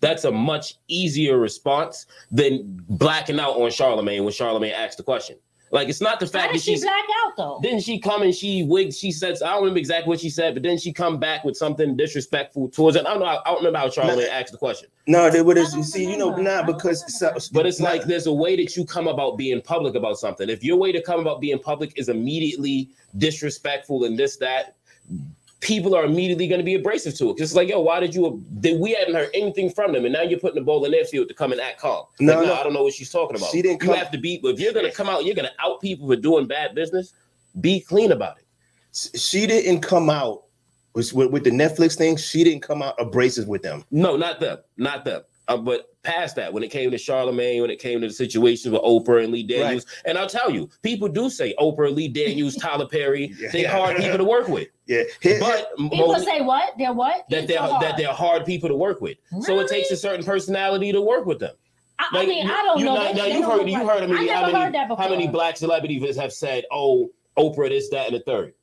That's a much easier response than blacking out on Charlemagne when Charlemagne asked the question. Like it's not the fact did that she she's black out though? didn't she come and she wigged, she said, I don't remember exactly what she said, but then she come back with something disrespectful towards it. I don't know, I don't remember how Charlemagne asked the question. No, they would I have don't see, you know, remember. Nah, don't because so- But it's nah, like there's a way that you come about being public about something. If your way to come about being public is immediately disrespectful and this, that, people are immediately going to be abrasive to it. It's like, yo, why did you? Did we hadn't heard anything from them, and now you're putting the ball in their field to come and act calm? No, Like, no. I don't know what she's talking about. She didn't You come- have to be. But if you're going to come out, you're going to out people for doing bad business. Be clean about it. She didn't come out with, with, with the Netflix thing. She didn't come out abrasive with them. No, not them, not them. Uh, but past that, when it came to Charlemagne, when it came to the situations with Oprah and Lee Daniels, and I'll tell you, people do say Oprah, Lee Daniels, Tyler Perry, they Yeah. hard people to work with. Yeah, Here- But People Mo'Nique- say what? They're what? that they're so hard. that they're hard people to work with. So it takes a certain personality to work with them. I, I mean, you- I don't you know. Now, They- now you've don't heard look you've heard of me. I never how many heard that before. how many black celebrities have said, "Oh, Oprah, this, that, and the third.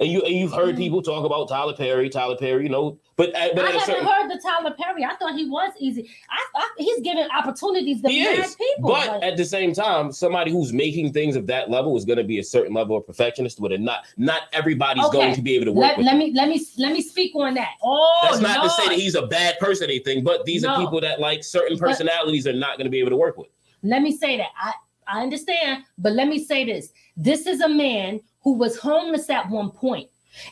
And you and you've heard mm-hmm. people talk about Tyler Perry, Tyler Perry, you know, but uh, at, but I haven't certain heard the Tyler Perry. I thought he was easy. I, I he's giving opportunities to he mad is. people. But at the same time, somebody who's making things of that level is going to be a certain level of perfectionist. But not not everybody's Okay. going to be able to work let, with. let me let me let me speak on that. Oh, That's not to say that he's a bad person or anything, but these are people that like certain But- personalities are not going to be able to work with. let me say that I I understand, but let me say this: this is a man who was homeless at one point,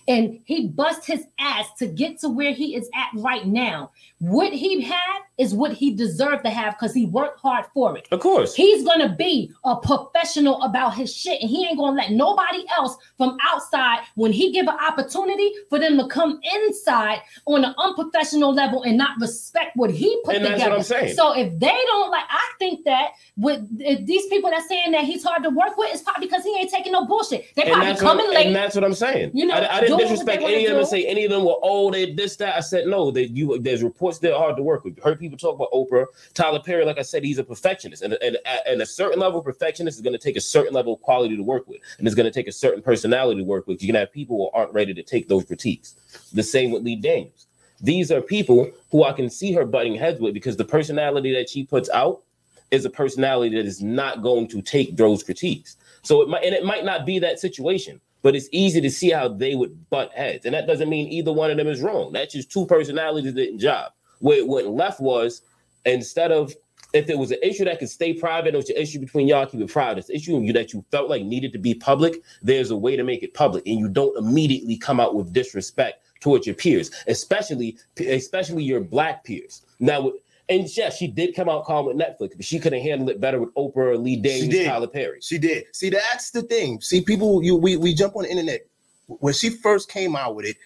and he bust his ass to get to where he is at right now. What he had is what he deserved to have because he worked hard for it. Of course. He's gonna be a professional about his shit, and he ain't gonna let nobody else from outside when he give an opportunity for them to come inside on an unprofessional level and not respect what he put And together. what I'm saying. So if they don't like, I think that with if these people that saying that he's hard to work with, it's probably because he ain't taking no bullshit. They and probably coming what, late. and that's what I'm saying. You know, I, I didn't doing what they disrespect any of them and say any of them were oh they this that. I said no. That you there's reports they're hard to work with. You heard people talk about Oprah, Tyler Perry. Like I said, he's a perfectionist, and and, and a certain level of perfectionist is going to take a certain level of quality to work with, and it's going to take a certain personality to work with. You can have people who aren't ready to take those critiques. The same with Lee Daniels. These are people who I can see her butting heads with because the personality that she puts out is a personality that is not going to take those critiques. So it might and it might not be that situation, but it's easy to see how they would butt heads. And that doesn't mean either one of them is wrong. That's just two personalities that didn't job. Where it went left was instead of if it was an issue that could stay private, or it's an issue between y'all, keep it private. It's an issue you that you felt like needed to be public. There's a way to make it public, and you don't immediately come out with disrespect towards your peers, especially especially your black peers. Now, and yes, she did come out calm with Netflix, but she could have handled it better with Oprah or Lee Daniels. Tyler Perry. She did. See, that's the thing. See, people, you we we jump on the internet. When she first came out with it,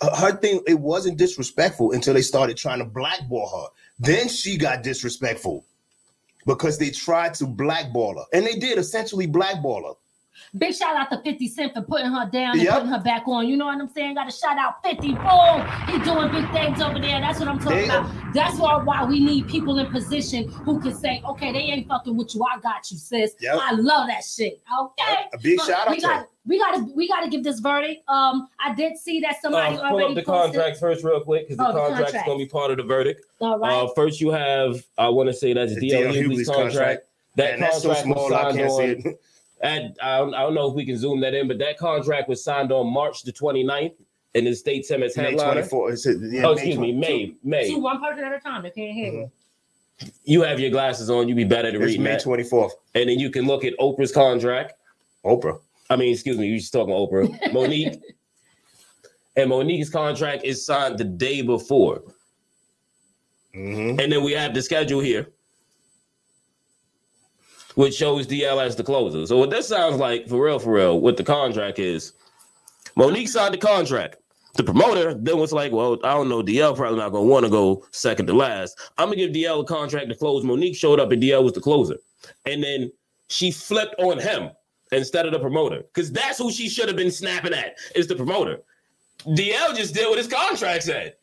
Uh, her thing it wasn't disrespectful until they started trying to blackball her. Then she got disrespectful because they tried to blackball her, and they did essentially blackball her. Big shout out to 50 Cent for putting her down and Yep. putting her back on. You know what I'm saying? Got to shout out 50. Boom. He doing big things over there. That's what I'm talking Yeah. about. That's why, why we need people in position who can say, okay, they ain't fucking with you. I got you, sis. Yep. I love that shit. Okay. A big But shout out we to got, we gotta we got to give this verdict. Um, I did see that somebody Uh, pull already up the posted. contract first, real quick, because the Oh, the contract is contract. going to be part of the verdict. All right. Uh, first, you have I want to say that's The DL D.L. Hughley's Hughley's contract. contract. That And that's so contract was small, I signed can't on. see it. At, I, don't, I don't know if we can zoom that in, but that contract was signed on March the 29th, and it states him as May headliner. 24. It's, yeah, oh, May excuse me, 22. May. May. Two, one person at a time. They can't hear you. You have your glasses on. You be better to It's read May that. 24th. And then you can look at Oprah's contract. Oprah. I mean, excuse me, You're just talking Oprah. Mo'Nique. and Mo'Nique's contract is signed the day before. Mhm. And then we have the schedule here, which shows DL as the closer. So what this sounds like, for real, for real, what the contract is, Mo'Nique signed the contract. The promoter then was like, well, I don't know, DL probably not gonna want to go second to last. I'm gonna give DL a contract to close. Mo'Nique showed up and DL was the closer. And then she flipped on him instead of the promoter. Because that's who she should have been snapping at, is the promoter. DL just did what his contract said.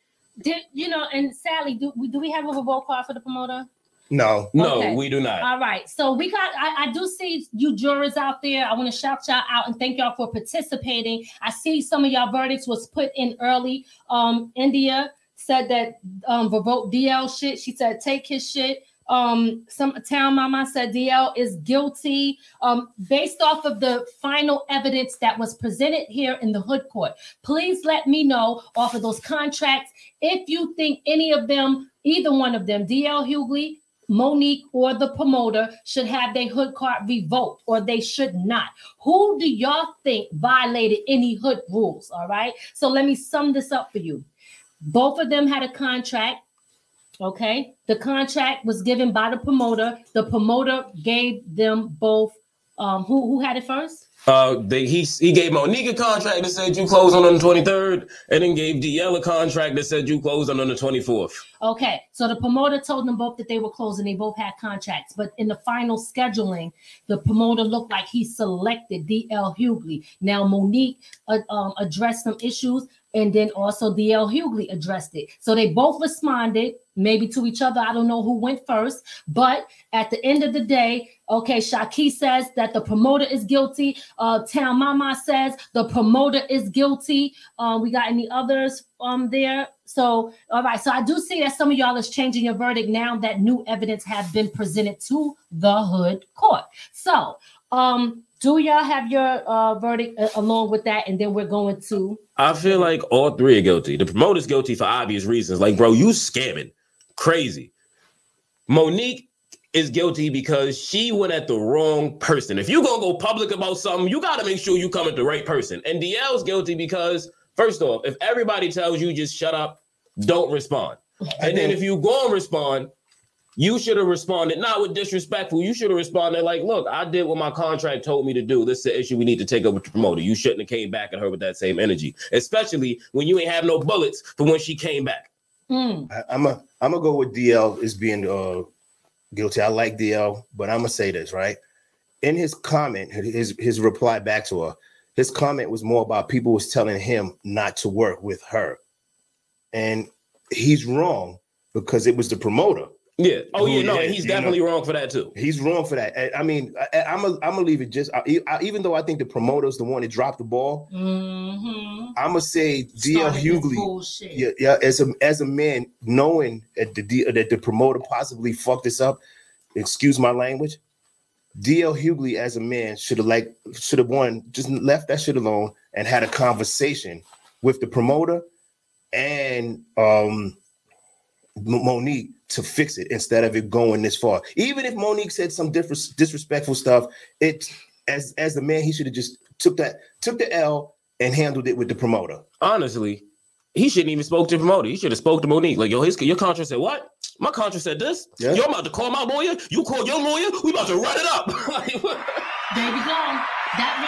Did you know? And Sally, do we do we have a revolt card for the promoter? No. No, Okay. we do not. All right. So we got, I, I do see you jurors out there. I want to shout y'all out and thank y'all for participating. I see some of y'all verdicts was put in early. Um, India said that um revoke DL shit. She said take his shit. Um, some town mama said DL is guilty. Um, based off of the final evidence that was presented here in the hood court. Please let me know off of those contracts if you think any of them, either one of them, DL Hughley Mo'Nique or the promoter should have their hood card revoked or they should not. Who do y'all think violated any hood rules? All right. So let me sum this up for you. Both of them had a contract. Okay. The contract was given by the promoter. The promoter gave them both. Um, who who had it first? Uh, they, he he gave Mo'Nique a contract that said you close on the 23rd, and then gave DL a contract that said you close on the 24th. Okay, so the promoter told them both that they were closing. They both had contracts, but in the final scheduling, the promoter looked like he selected DL Hughley. Now Mo'Nique uh, um, addressed some issues, and then also DL Hughley addressed it. So they both responded, maybe to each other. I don't know who went first, but at the end of the day, okay, Shaki says that the promoter is guilty. Uh, Town Mama says the promoter is guilty. Uh, we got any others um there? So, all right. So I do see that some of y'all is changing your verdict now that new evidence has been presented to the hood court. So, um, do y'all have your uh, verdict uh, along with that? And then we're going to. I feel like all three are guilty. The promoter's guilty for obvious reasons. Like, bro, you scamming, crazy. Mo'Nique is guilty because she went at the wrong person. If you gonna go public about something, you gotta make sure you come at the right person. And DL's guilty because first off, if everybody tells you just shut up, don't respond. And then if you go and respond, you should have responded not with disrespectful. You should have responded like, "Look, I did what my contract told me to do. This is the issue we need to take up with the promoter." You shouldn't have came back at her with that same energy, especially when you ain't have no bullets for when she came back. Hmm. I, I'm a I'm gonna go with DL as being uh guilty. I like DL, but I'm gonna say this right. In his comment, his his reply back to her, his comment was more about people was telling him not to work with her, and he's wrong because it was the promoter. Yeah. Oh yeah. Who No, and he's you know? definitely wrong for that too. He's wrong for that. I, I mean, I, I'm a, I'm gonna leave it just. I, I- even though I think the promoter's the one that dropped the ball, Mhm. I'm gonna say DL Started Hughley. Yeah, yeah. As a as a man, knowing that the D- that the promoter possibly fucked this up, excuse my language. DL Hughley, as a man, should have like should have won, just left that shit alone and had a conversation with the promoter and um M- Mo'Nique to fix it instead of it going this far. Even if Mo'Nique said some different disrespectful stuff, it as as a man, he should have just took that took the L and handled it with the promoter. Honestly, he shouldn't even spoke to the promoter. He should have spoke to Mo'Nique. Like, yo, his your contract said what? My contract said this. Yeah. You're about to call my lawyer. You call your lawyer. We about to run it up. Like, what? There we go. That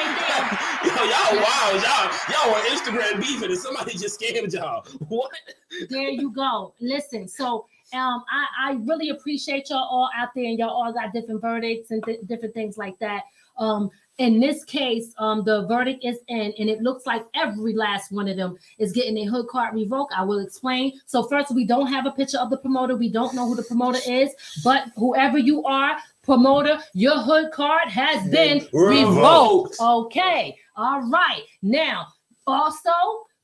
yo, y'all wild. Y'all, y'all on Instagram beefing and somebody just scammed y'all. What? there. There you go. Listen, so um, I, I really appreciate y'all all out there, and y'all all got different verdicts and th- different things like that. Um, in this case, um, the verdict is in, and it looks like every last one of them is getting a hood card revoked. I will explain. So, first, we don't have a picture of the promoter. We don't know who the promoter is, but whoever you are, promoter, your hood card has been revoked. Revoked. Okay. All right. Now, also,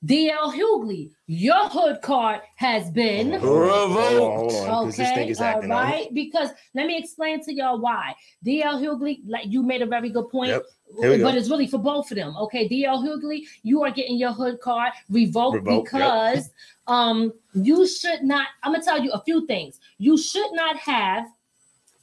DL Hughley, your hood card has been Revoked. hold on, this thing Okay, is all up. Because let me explain to y'all why. DL Hughley, like you made a very good point, Yep. Here we go. but it's really for both of them. Okay, DL Hughley, you are getting your hood card revoked, Revoked, yep. because um you should not. I'm gonna tell you a few things. You should not have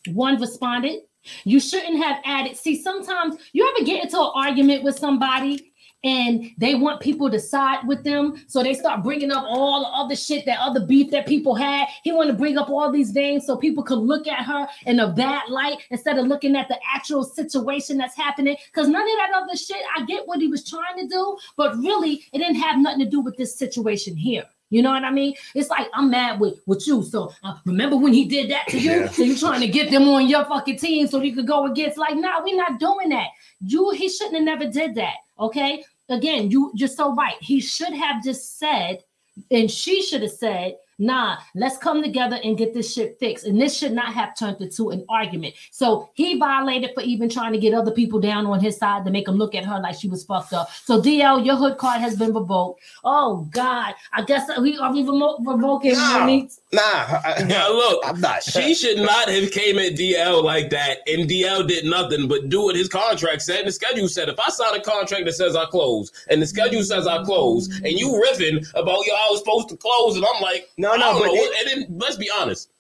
one responded. You shouldn't have added. See, sometimes you ever get into an argument with somebody and they want people to side with them, so they start bringing up all the other shit, that other beef that people had. He want to bring up all these things so people could look at her in a bad light instead of looking at the actual situation that's happening. Because none of that other shit, I get what he was trying to do, but really, it didn't have nothing to do with this situation here. You know what I mean? It's like I'm mad with with you. So uh, remember when he did that to you? Yeah. So you trying to get them on your fucking team so you could go against? Like, nah, we're not doing that. You he shouldn't have never did that. Okay. Again, you you're so right. He should have just said, and she should have said, nah, let's come together and get this shit fixed. And this should not have turned into an argument. So he violated for even trying to get other people down on his side to make them look at her like she was fucked up. So DL, your hood card has been revoked. Oh God, I guess we are we revoking Nah. Mo'Nique? Nah, I, Yeah, look, I'm not. she should not have came at DL like that, and DL did nothing but do what his contract said. And the schedule said, if I sign a contract that says I close, and the schedule says I close, and you riffing about yo, I was supposed to close, and I'm like, No, I no, but it- and then let's be honest.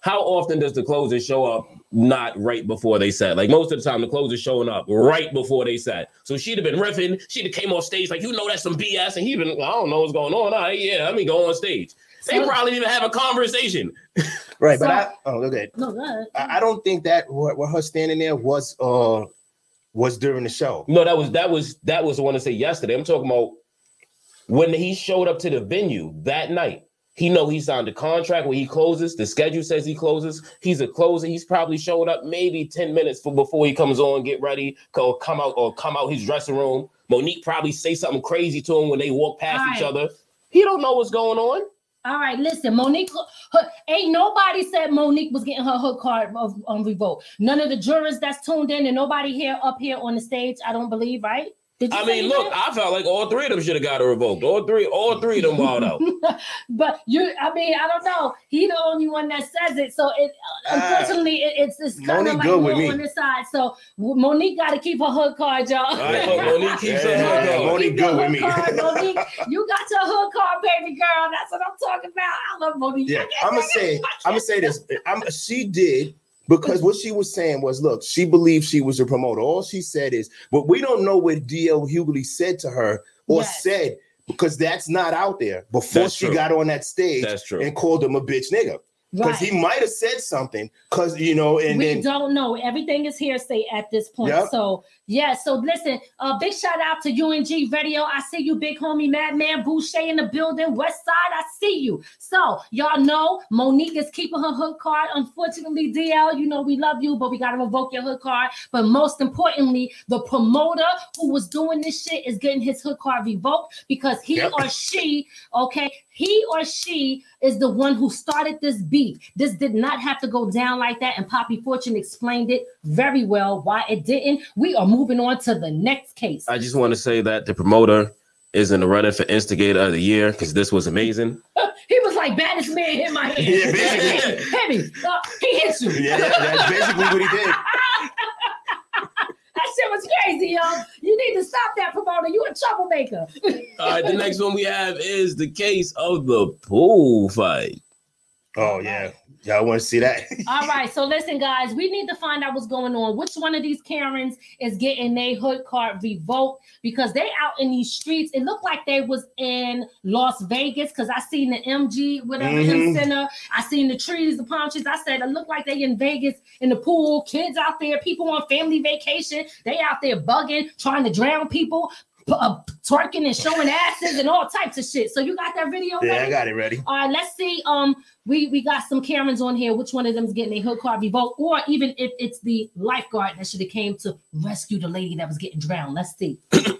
how often does the closer show up not right before they set? Like most of the time, the closer's showing up right before they set. So she'd have been riffing. She'd have came off stage like, you know, that's some BS. And he been, I don't know what's going on. All right, yeah, let me go on stage. They So- probably didn't even have a conversation. Right, So- but I oh okay. No, go ahead. I, I don't think that what, what her standing there was uh was during the show. No, that was that was that was the one to say yesterday. I'm talking about when he showed up to the venue that night. He know he signed a contract when he closes. The schedule says he closes. He's a closer. He's probably showed up maybe 10 minutes for, before he comes on, get ready, or come out or come out his dressing room. Mo'Nique probably say something crazy to him when they walk past each Right. other. He don't know what's going on. All right, listen, Mo'Nique. Her, ain't nobody said Mo'Nique was getting her hood card of um, revoked. None of the jurors that's tuned in, and nobody here up here on the stage. I don't believe, right? Did you I mean, look, did? I felt like all three of them should have got it revoked. All three, all three of them wild out. but you, I mean, I don't know. He the only one that says it. So it, ah. unfortunately, it, it's it's kind of Mo'Nique like good with me. on this side. So Mo'Nique got to keep her hood card, y'all. All right, Mo'Nique keeps her Yeah, hood card. Mo'Nique Keep good with me. card, Mo'Nique, you got your hood card, baby girl. That's what I'm talking about. I love Mo'Nique. Yeah, I'm gonna say, I'm gonna say this. I'm she did because what she was saying was, look, she believed she was a promoter. All she said is, but we don't know what DL Hughley said to her or Yes. said because that's not out there before That's she true. got on that stage That's true. and called him a bitch nigga. Because Right. he might have said something, because you know, and we then don't know. Everything is hearsay at this point. Yep. So yeah. So listen, uh, big shout out to UNG Radio. I see you, big homie Madman Boucher in the building. West Side, I see you. So y'all know Mo'Nique is keeping her hood card. Unfortunately, DL, you know we love you, but we gotta revoke your hood card. But most importantly, the promoter who was doing this shit is getting his hood card revoked because he Yep. or she, okay, he or she is the one who started this beat. This did not have to go down like that, and Poppy Fortune explained it very well why it didn't. We are moving on to the next case. I just want to say that the promoter is in the running for instigator of the year because this was amazing. he was like, baddest man hit my head. Yeah, basically. hit me. Uh, he hit you. yeah, that's basically what he did. That shit was crazy, yo. You need to stop that promoter. You a troublemaker. All right, the next one we have is the case of the pool fight. Oh yeah, y'all want to see that? All right, so listen, guys, we need to find out what's going on. Which one of these Karens is getting their hood card revoked because they out in these streets. It looked like they was in Las Vegas because I seen the MG, whatever M Mhm. Center. I seen the trees, the palm trees. I said it looked like they in Vegas in the pool. Kids out there, people on family vacation. They out there bugging, trying to drown people, uh, twerking and showing asses and all types of shit. So you got that video? Yeah, I ready? got it ready. All right, let's see. Um, we we got some Karens on here. Which one of them is getting a hood card revoked, or even if it's the lifeguard that should have came to rescue the lady that was getting drowned? Let's see.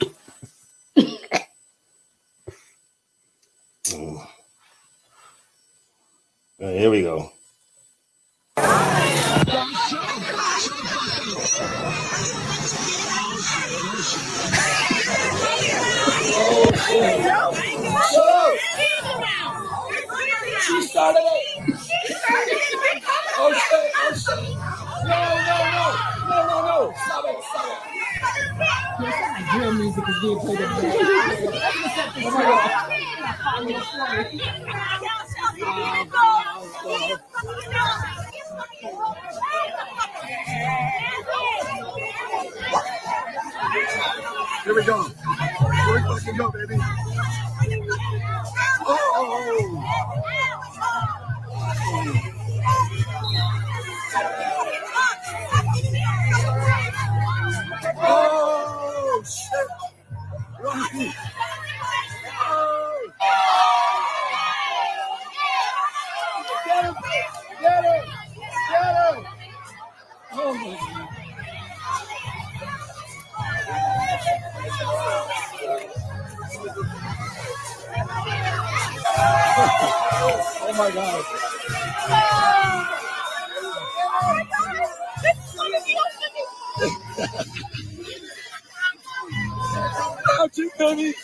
Mm. Uh, here we go. She started it. Oh shit, oh shit. No, no, no. No, no. Stop it, stop it. Being played up there. Here we go. Here we fucking go, baby. Oh, oh, oh. oh shit. Rocky. Oh. Get him. Get him. Get him. Oh, my God. Oh my god. Out you, baby.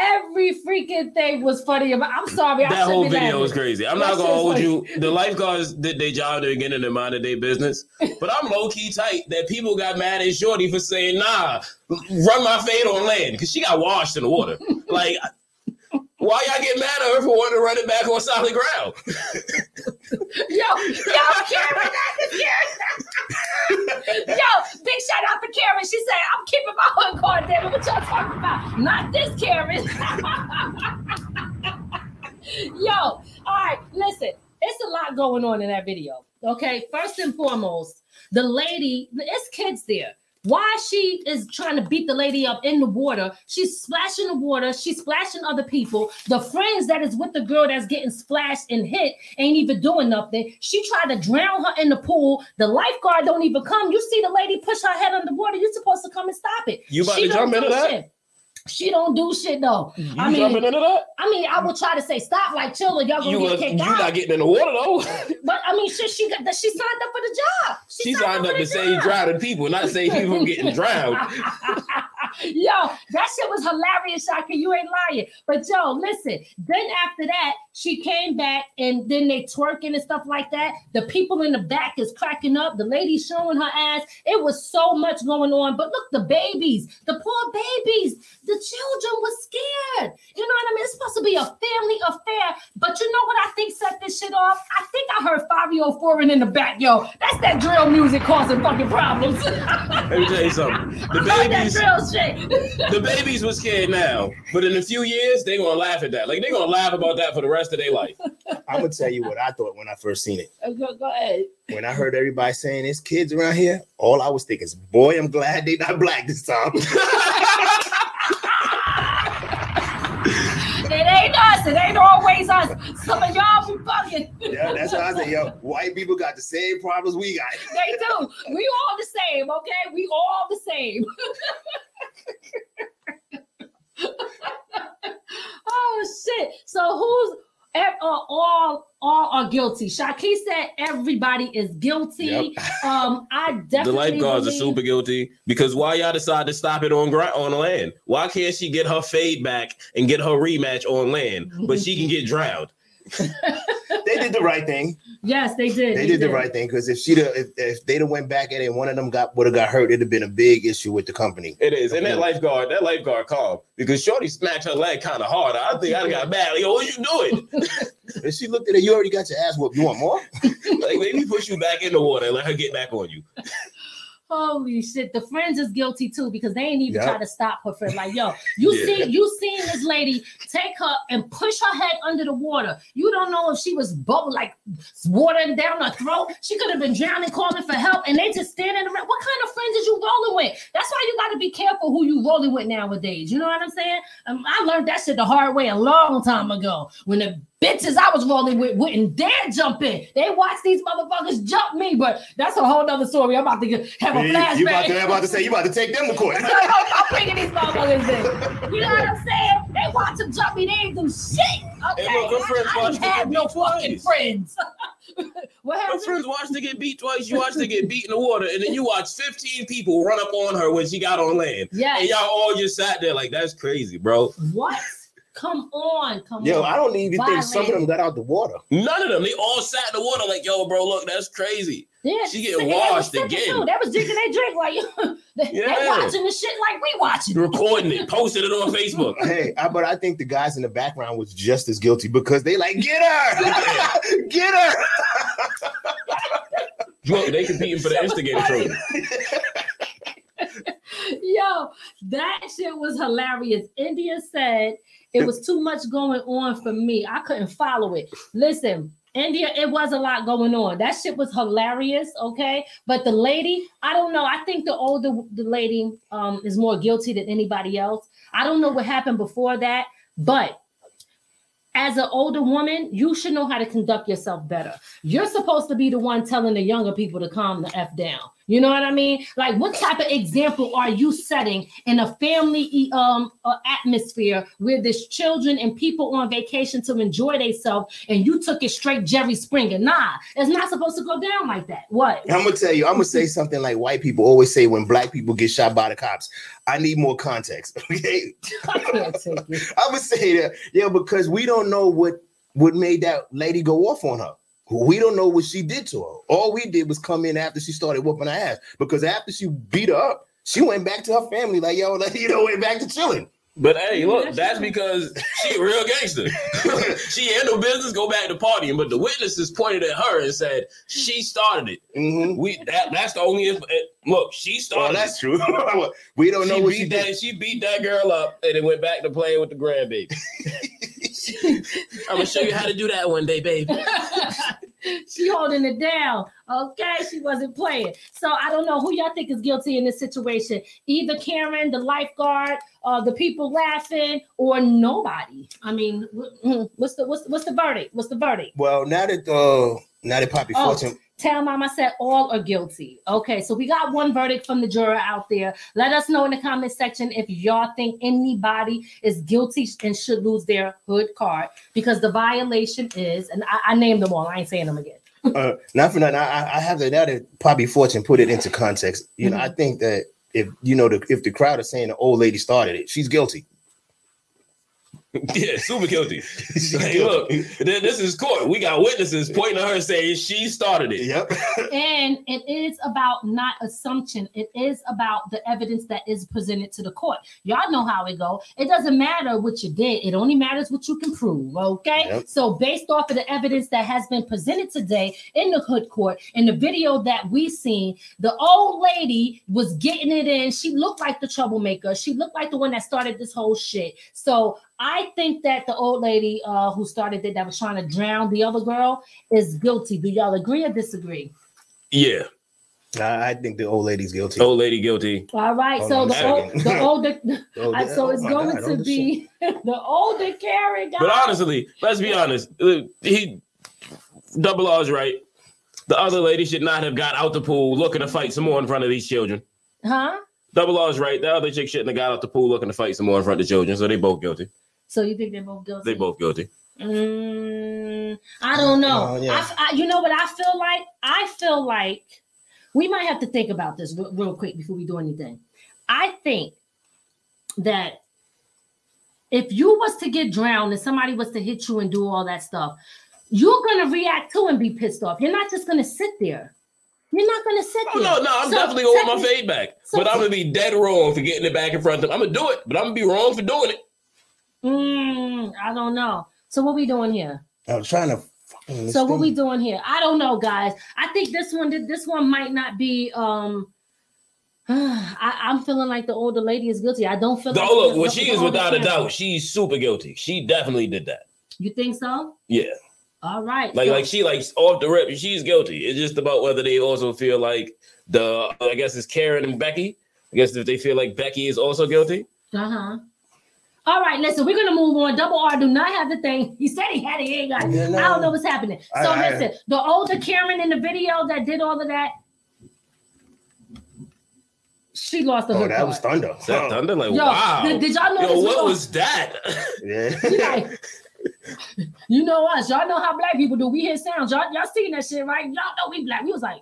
Every freaking thing was funny. About, I'm sorry. I that whole video laughing. was crazy. I'm That not gonna hold funny. you. The lifeguards did their job to get in the mind of their business, but I'm low key tight that people got mad at Shorty for saying, "Nah, run my fade on land," because she got washed in the water. Like, why y'all get mad at her for wanting to run it back on solid ground? Yo, yo, Karen, yo, big shout out to Karen. She said, I'm keeping my hood card, damn it. What y'all talking about? Not this Karen. yo, all right, listen. It's a lot going on in that video. Okay, first and foremost, the lady, it's kids there. Why she is trying to beat the lady up in the water? She's splashing the water. She's splashing other people. The friends that is with the girl that's getting splashed and hit ain't even doing nothing. She tried to drown her in the pool. The lifeguard don't even come. You see the lady push her head underwater. You're supposed to come and stop it. You about She to jump into that? shit. She don't do shit though. You I mean, jumping into that? I mean, I would try to say stop, like chill, y'all gonna You get was, you kicked out. not getting in the water though. But I mean, shit, she got that. She signed up for the job. She signed up for to save drowning people, not save people from getting drowned. yo, that shit was hilarious, Shaka. You ain't lying. But yo, listen. Then after that, she came back and then they twerking and stuff like that. The people in the back is cracking up. The lady showing her ass. It was so much going on. But look, the babies, the poor babies, the children were scared. You know what I mean? It's supposed to be a family affair. But you know what I think set this shit off? I think I heard Fivio oh Foreign in the back. Yo, that's that drill music causing fucking problems. Let me tell you something. The babies, shit. the babies was scared now, but in a few years they gonna laugh at that. Like they gonna laugh about that for the rest of their life. I'm gonna tell you what I thought when I first seen it. Uh, go, go ahead. When I heard everybody saying there's kids around here, all I was thinking is, boy, I'm glad they not black this time. It ain't always us. Some of y'all be fucking. yeah, that's why I say, yo, white people got the same problems we got. They do. We all the same, okay? We all the same. oh shit. So who's all all are guilty? Shaki said everybody is guilty. Um, I The definitely lifeguards are super guilty because why y'all decide to stop it on ground on land? Why can't she get her fade back and get her rematch on land, but she can get drowned? They did the right thing. Yes, they did. They did the right thing because if she'd have, if, if they'd have went back at it and one of them got would have got hurt, it'd have been a big issue with the company. It is, and that lifeguard, that lifeguard calm because Shorty smacked her leg kind of hard. I think I got mad. Like, Yo, what you doing? And she looked at it, you already got your ass whooped. You want more? like maybe push you back in the water and let her get back on you. Holy shit, the friends is guilty too because they ain't even Yep. try to stop her friend. Like, yo, you Yeah. see, you seen this lady take her and push her head under the water. You don't know if she was bubble like watering down her throat. She could have been drowning, calling for help, and they just standing around. What kind of friends is you rolling with? That's why you got to be careful who you rolling with nowadays. You know what I'm saying? Um, I learned that shit the hard way a long time ago when the bitches I was rolling with wouldn't dare jump in. They watch these motherfuckers jump me, but that's a whole nother story. I'm about to get, have a flashback. you about to, about to say you about to take them to court. No, no, I'm bringing these motherfuckers in. You know what I'm saying? They watch them jump me, they ain't do shit. Okay, Hey, look, friends I, I watch ain't the have no fucking twice. friends. what Her happened? friends watched her get beat twice. You watched her get beat in the water, and then you watched 15 people run up on her when she got on land. Yeah, And y'all all just sat there like, that's crazy, bro. What? Come on, come Yo, on. Yo, I don't even think some of them got out the water. None of them. They all sat in the water like, yo, bro, look, that's crazy. Yeah, She getting and they was washed again. Too. They was drinking their drink like they, they Yeah. watching the shit like we watching. Recording it, posted it on Facebook. Hey, I, but I think the guys in the background was just as guilty because they like get her, get her. Look, they competing for the instigator trophy. Yo, that shit was hilarious. India said it was too much going on for me. I couldn't follow it. Listen, India, it was a lot going on. That shit was hilarious, okay? But the lady, I don't know. I think the older the lady um is more guilty than anybody else. I don't know what happened before that, but as an older woman, you should know how to conduct yourself better. You're supposed to be the one telling the younger people to calm the F down. You know what I mean? Like, what type of example are you setting in a family um uh, atmosphere where there's children and people on vacation to enjoy themselves, and you took it straight Jerry Springer? Nah, it's not supposed to go down like that. What? I'm gonna tell you, I'm gonna say something like white people always say when black people get shot by the cops. I need more context. Okay, I can't take it. I'm gonna say that, yeah, because we don't know what what made that lady go off on her. We don't know what she did to her. All we did was come in after she started whooping her ass. Because after she beat her up, she went back to her family, like, yo, like, you know, went back to chilling. But hey, look, that's because she a real gangster. she had no business go back to partying, but the witnesses pointed at her and said she started it. Mhm. We that that's the only inf- eh, look. She Well, started. that's true. we don't it. know what beat she that. did. She beat that girl up and then went back to playing with the grandbaby. I'm gonna show you how to do that one day, baby. she holding it down. Okay, she wasn't playing. So I don't know who y'all think is guilty in this situation. Either Karen, the lifeguard, uh, the people laughing, or nobody. I mean, what's the what's what's the verdict? What's the verdict? Well, now that uh now that Poppy Oh. Fortune Tell Mama said all are guilty. Okay, so we got one verdict from the juror out there. Let us know in the comment section if y'all think anybody is guilty and should lose their hood card because the violation is, and I, I named them all. I ain't saying them again. uh, not for nothing. I, I- I have to now that Poppy Fortune put it into context. You know, Mhm. I think that if you know the if the crowd is saying the old lady started it, she's guilty. Yeah, super guilty. She's Like, guilty. look, this is court. We got witnesses pointing at her saying she started it. Yep. And it is about not assumption. It is about the evidence that is presented to the court. Y'all know how it go. It doesn't matter what you did. It only matters what you can prove. Okay. Yep. So based off of the evidence that has been presented today in the hood court, in the video that we seen, the old lady was getting it in. She looked like the troublemaker. She looked like the one that started this whole shit. So I think that the old lady uh, who started it, that was trying to drown the other girl, is guilty. Do y'all agree or disagree? Yeah, I, I think the old lady's guilty. old lady guilty. All right. Hold so the, a old, second. the older, Oh, uh, so oh it's my going God, to be the older Karen. But honestly, let's be honest. uh, He double R's right. The other lady should not have got out the pool looking to fight some more in front of these children. huh? Double R's right. The other chick shouldn't have got out the pool looking to fight some more in front of the children. So they both guilty. So you think they're both guilty? They both guilty. Mm, I don't know. Oh, yeah. I, I- you know what I feel like? I feel like we might have to think about this real, real quick before we do anything. I think that if you was to get drowned and somebody was to hit you and do all that stuff, you're gonna react to and be pissed off. You're not just gonna sit there. You're not gonna sit Oh there. no, no, I'm So, definitely gonna want my second- fade back. so- but I'm gonna be dead wrong for getting it back in front of them. I'm gonna do it, but I'm gonna be wrong for doing it. Mm, I don't know. So what we doing here? I was trying to. fucking So what we doing here? I don't know, guys. I think this one, this one might not be. um I, I'm feeling like the older lady is guilty. I don't feel. The, like look, well, she is without a doubt. She's super guilty. She definitely did that. You think so? Yeah, All right. like so- like she like off the rip. She's guilty. It's just about whether they also feel like the I guess it's Karen and Becky. I guess if they feel like Becky is also guilty. Uh-huh. All right, listen, we're gonna move on. Double R do not have the thing. He said he had it, he ain't got it. Yeah, no. I don't know what's happening. So I- I- listen, the older Karen in the video that did all of that, she lost the Oh, hood that was thunder. Is that Huh. thunder? Like Yo, wow. did, did y'all know Yo, this what all- was that? Yeah. Like, you know us. Y'all know how black people do. We hear sounds. Y'all, y'all seen that shit, right? Y'all know we black. We was like,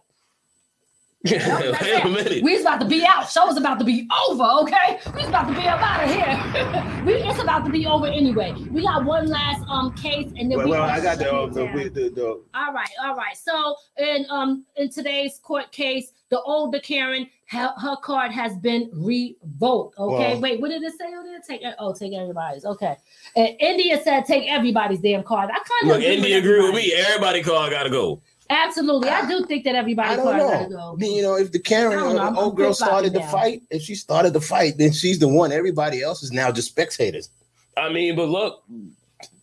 Wait a minute. we was about to be out. Show was about to be over, okay? We was about to be up out of here. we it's about to be over anyway. We got one last um case, and then Well, we. well, gonna I got the, shut uh, the, the, the, All right, all right. So in um in today's court case, the older Karen, her, her card has been revoked. Okay, Well- wait, what did it say? What did it take? Oh, take everybody's. Okay, and India said take everybody's damn card. I kind of Look, Indy agree with me. Everybody card gotta go. Absolutely, I do think that everybody I don't know. go. You know, if the Karen or the old girl started the now. fight, if she started the fight, then she's the one. Everybody else is now just spectators. I mean, but look,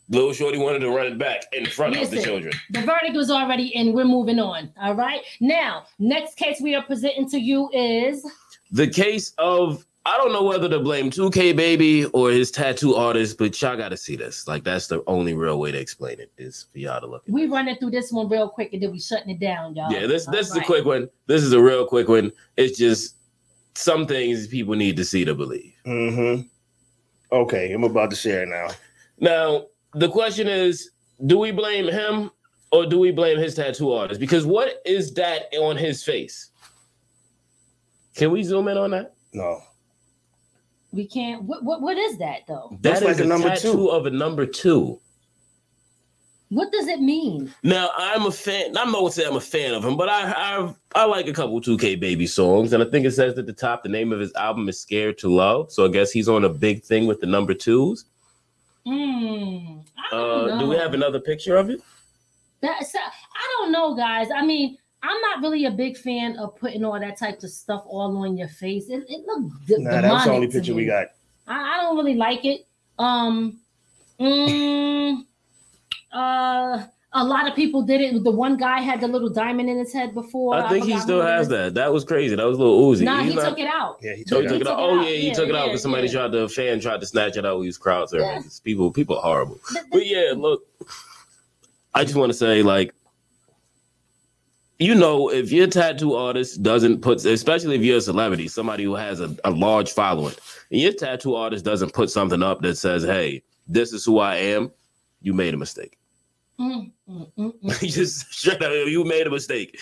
little shorty wanted to run it back in front of the children. The verdict was already in. We're moving on. All right. Now, next case we are presenting to you is The case of I don't know whether to blame 2K Baby or his tattoo artist, but y'all got to see this. Like that's the only real way to explain it is for y'all to look. At We running through this one real quick and then we shutting it down, y'all. Yeah, this this is All a quick one. This is a real quick one. It's just some things people need to see to believe. Mm-hmm. Okay, I'm about to share it now. Now, the question is, do we blame him or do we blame his tattoo artist? Because what is that on his face? Can we zoom in on that? No. We can't. What, what what is that though? That is like a a number tattoo two. of a number two. What does it mean? Now I'm a fan. I'm not gonna say I'm a fan of him, but I I I like a couple 2K Baby songs, and I think it says at the top the name of his album is "Scared to Love." So I guess he's on a big thing with the number twos. Hmm. I don't Uh, know. do we have another picture of it? That's I don't know, guys. I mean, I'm not really a big fan of putting all that type of stuff all on your face. It, it looked d- Nah, that's the only demonic to picture we got. I, I don't really like it. Um, mm, uh, a lot of people did it. The one guy had the little diamond in his head before. I think he still has that. That was crazy. That was a Lil Uzi. Nah, He's he not- took it out. Yeah, he Oh, took he it. took it out. out. took it Oh yeah, he Yeah, took it out yeah, because somebody yeah. tried to fan tried to snatch it out. He was crowd serving. Yeah. People, people are horrible. But yeah, look, I just want to say, like, you know, if your tattoo artist doesn't put, especially if you're a celebrity, somebody who has a, a large following, and your tattoo artist doesn't put something up that says, "Hey, this is who I am," you made a mistake. Mm, mm, mm, you just straight up, you made a mistake.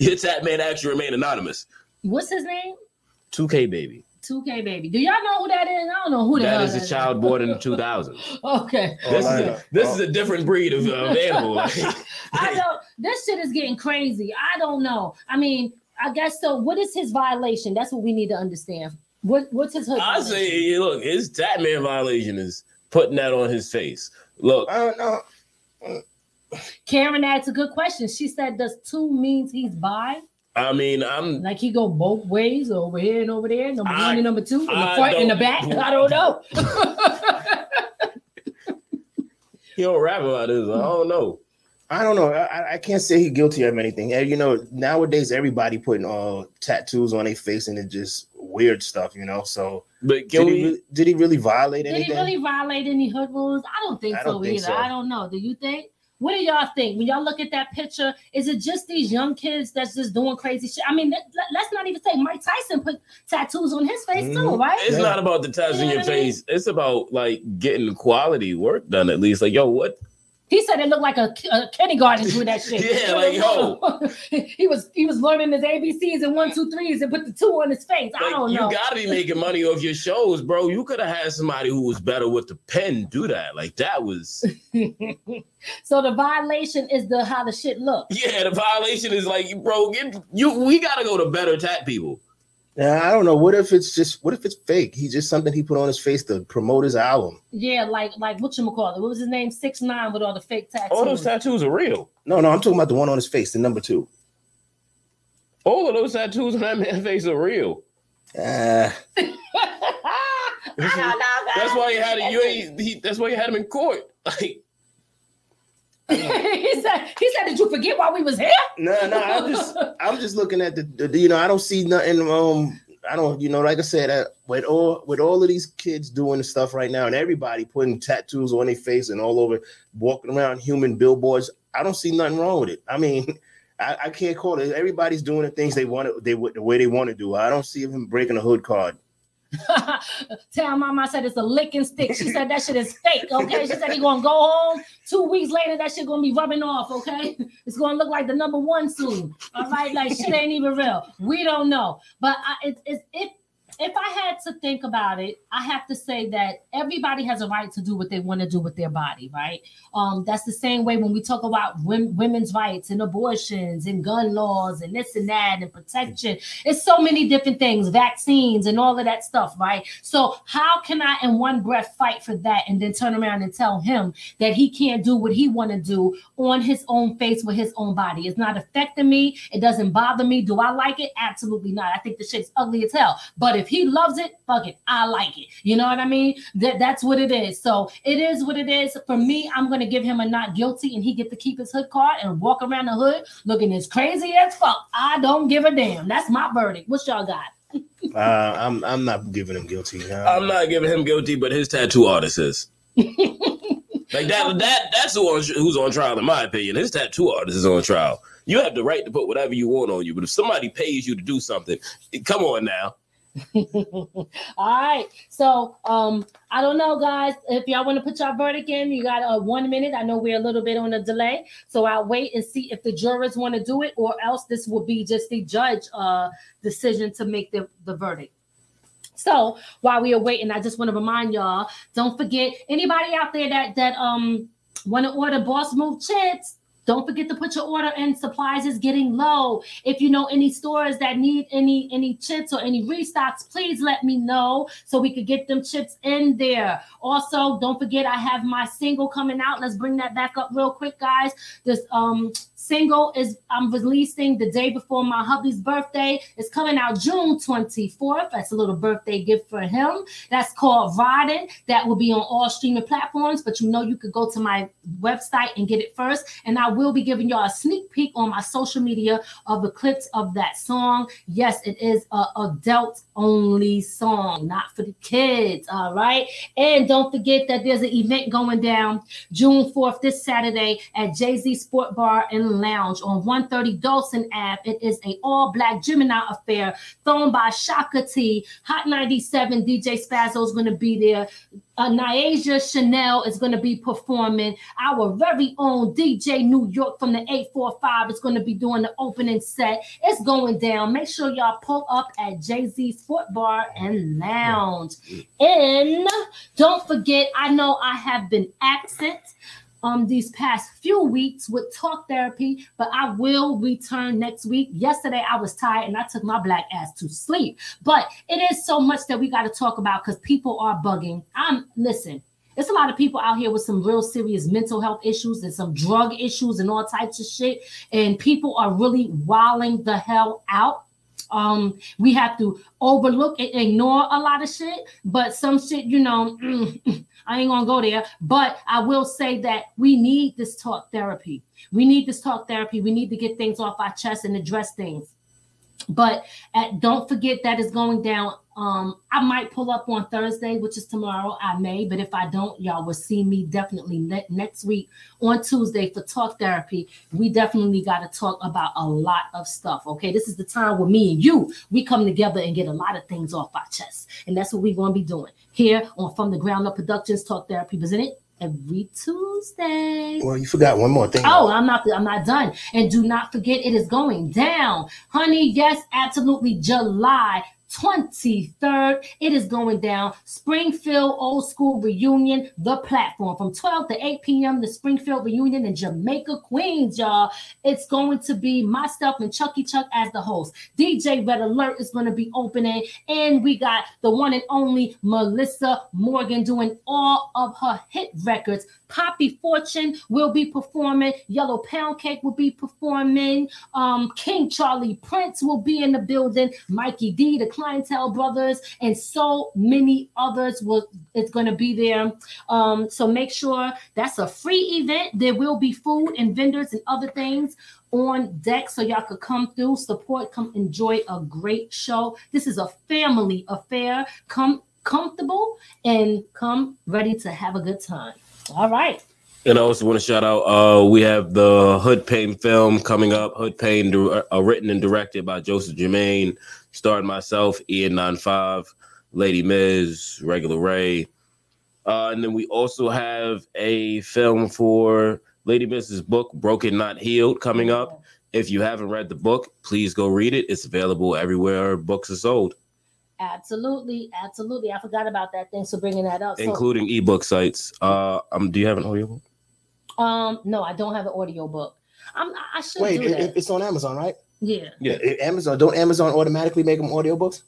Your tat man actually remain anonymous. What's his name? 2K baby. 2K baby. Do y'all know who that is? I don't know who the That hell is a child born in the 2000s. Okay. Oh, this, All is, a, this is a different breed of, of animal. I don't. This shit is getting crazy. I don't know. I mean, I guess so. What is his violation? That's what we need to understand. What What's his hood? I say, look, his Tatman violation is putting that on his face. Look, I don't know. Karen asked a good question. She said, "Does two means he's bi? I mean, I'm Like he go both ways, over here and over there, number I- one and number two, in the I front and the back? I don't know." he don't rap about this. I don't know. I don't know. I, I can't say he's guilty of anything. You know, nowadays everybody putting uh tattoos on their face and it's just weird stuff, you know. So But did can he, really, did he really violate Did anything? he really violate any hood rules? I don't think I so don't think either. so. I don't know. Do you think? What do y'all think when y'all look at that picture? Is it just these young kids that's just doing crazy shit? I mean, let, us not even say Mike Tyson put tattoos on his face too, Mhm. right? It's Yeah. not about the tattoos You know your what I mean? face. It's about like getting quality work done at least. Like, yo, what? He said it looked like a, a kindergarten doing that shit. Yeah, like, yo. he was he was learning his ABCs and one, two, threes and put the two on his face. I don't know. you gotta be making money off your shows, bro. You could have had somebody who was better with the pen do that. Like that was so the violation is the how the shit look. yeah. The violation is like, bro, get, you. We gotta go to better tat people. Yeah, I don't know. What if it's just what if it's fake? He's just something he put on his face to promote his album. Yeah, like like what you call it? What was his name? Six nine with all the fake tattoos. All those tattoos are real. No, no, I'm talking about the one on his face, the number two. All of those tattoos on that man's face are real. Uh, That's why you had it. You ain't. He, that's why you had him in court. Like he said, he said, did you forget why we was here? no, no, I'm just I'm just looking at the, the you know, I don't see nothing um I don't, you know, like I said, uh, with all with all of these kids doing the stuff right now, and everybody putting tattoos on their face and all over, walking around human billboards, I don't see nothing wrong with it. I mean, I, I can't call it. Everybody's doing the things they want to, they the way they want to do. I don't see him breaking a hood card. Tell mama I said it's a licking stick. She said that shit is fake. Okay. She said he gonna go home. Two weeks later, that shit gonna be rubbing off. Okay. It's gonna look like the number one soon. All right. Like shit ain't even real. We don't know. But I, it, it, if if I had to think about it, I have to say that everybody has a right to do what they want to do with their body, right? Um, that's the same way when we talk about wom- women's rights and abortions and gun laws and this and that and protection. It's so many different things, vaccines and all of that stuff, right? So how can I, in one breath, fight for that and then turn around and tell him that he can't do what he want to do on his own face with his own body? It's not affecting me. It doesn't bother me. Do I like it? Absolutely not. I think the shit's ugly as hell. But if he loves it, fuck it. I like it. You know what I mean? That that's what it is. So it is what it is. For me, I'm gonna give him a not guilty, and he get to keep his hood card and walk around the hood looking as crazy as fuck. I don't give a damn. That's my verdict. What y'all got? Uh, I'm I'm not giving him guilty. Uh, I'm not giving him guilty, but his tattoo artist is. like that that that's who on, who's on trial in my opinion. His tattoo artist is on trial. You have the right to put whatever you want on you, but if somebody pays you to do something, come on now. All right. So um I don't know, guys. If y'all want to put your verdict in, you got uh, one minute. I know we're a little bit on a delay, so I'll wait and see if the jurors want to do it, or else this will be just the judge uh decision to make the, the verdict. So while we are waiting, I just want to remind y'all, don't forget anybody out there that that um want to order boss move chits. Don't forget to put your order in. Supplies is getting low. If you know any stores that need any any chips or any restocks, please let me know so we could get them chips in there. Also, don't forget I have my single coming out. Let's bring that back up real quick, guys. This um single is I'm releasing the day before my hubby's birthday. It's coming out June 24th. That's a little birthday gift for him. That's called Riding. That will be on all streaming platforms, but you know you could go to my website and get it first. And I will be giving y'all a sneak peek on my social media of the clips of that song. Yes, it is a adult only song, not for the kids. All right. And don't forget that there's an event going down June 4th, this Saturday at Jay Z Sport Bar and Lounge on 130 Dawson Ave. It is a all black Gemini affair thrown by Shaka T. Hot 97 DJ Spazzo is going to be there. Uh, Niasia Chanel is going to be performing. Our very own DJ New York from the 845 is going to be doing the opening set. It's going down. Make sure y'all pull up at Jay Z Sport Bar and Lounge. And don't forget, I know I have been absent um these past few weeks with talk therapy, but I will return next week. Yesterday I was tired and I took my black ass to sleep. But it is so much that we got to talk about because people are bugging. I'm listen. There's a lot of people out here with some real serious mental health issues and some drug issues and all types of shit. And people are really wilding the hell out. Um, we have to overlook and ignore a lot of shit, but some shit, you know, I ain't gonna go there. But I will say that we need this talk therapy. We need this talk therapy. We need to get things off our chest and address things. But at, don't forget that is going down. Um, I might pull up on Thursday, which is tomorrow. I may, but if I don't, y'all will see me definitely ne- next week on Tuesday for talk therapy. We definitely got to talk about a lot of stuff. Okay, this is the time where me and you we come together and get a lot of things off our chest, and that's what we're going to be doing here on From the Ground Up Productions Talk Therapy, presented every Tuesday. well, you forgot one more thing. Oh, I'm not I'm not done. And do not forget it is going down. Honey, yes, absolutely July 23rd. It is going down. Springfield Old School Reunion, the platform from 12 to 8 p.m. The Springfield Reunion in Jamaica, Queens, y'all. It's going to be myself and Chucky Chuck as the host. DJ Red Alert is going to be opening, and we got the one and only Melissa Morgan doing all of her hit records. Poppy Fortune will be performing. Yellow Pound Cake will be performing. Um, King Charlie Prince will be in the building. Mikey D, the Clientele Brothers, and so many others will. It's going to be there. Um, so make sure that's a free event. There will be food and vendors and other things on deck so y'all could come through, support, come enjoy a great show. This is a family affair. Come comfortable and come ready to have a good time. All right. And I also want to shout out. Uh, we have the Hood Pain film coming up. Hood Pain, uh, written and directed by Joseph Jermaine, starring myself, Ian 95, Lady Miz, Regular Ray. Uh, and then we also have a film for Lady Miz's book, Broken Not Healed, coming up. If you haven't read the book, please go read it. It's available everywhere books are sold, Absolutely, absolutely. I forgot about that. Thanks for bringing that up. So, including ebook sites. Uh, um, do you have an audiobook? um, no, I don't have an audio book. I'm, I should Wait, do it, that. it- it's on Amazon, right? Yeah. Yeah. Amazon. Don't Amazon automatically make them audiobooks?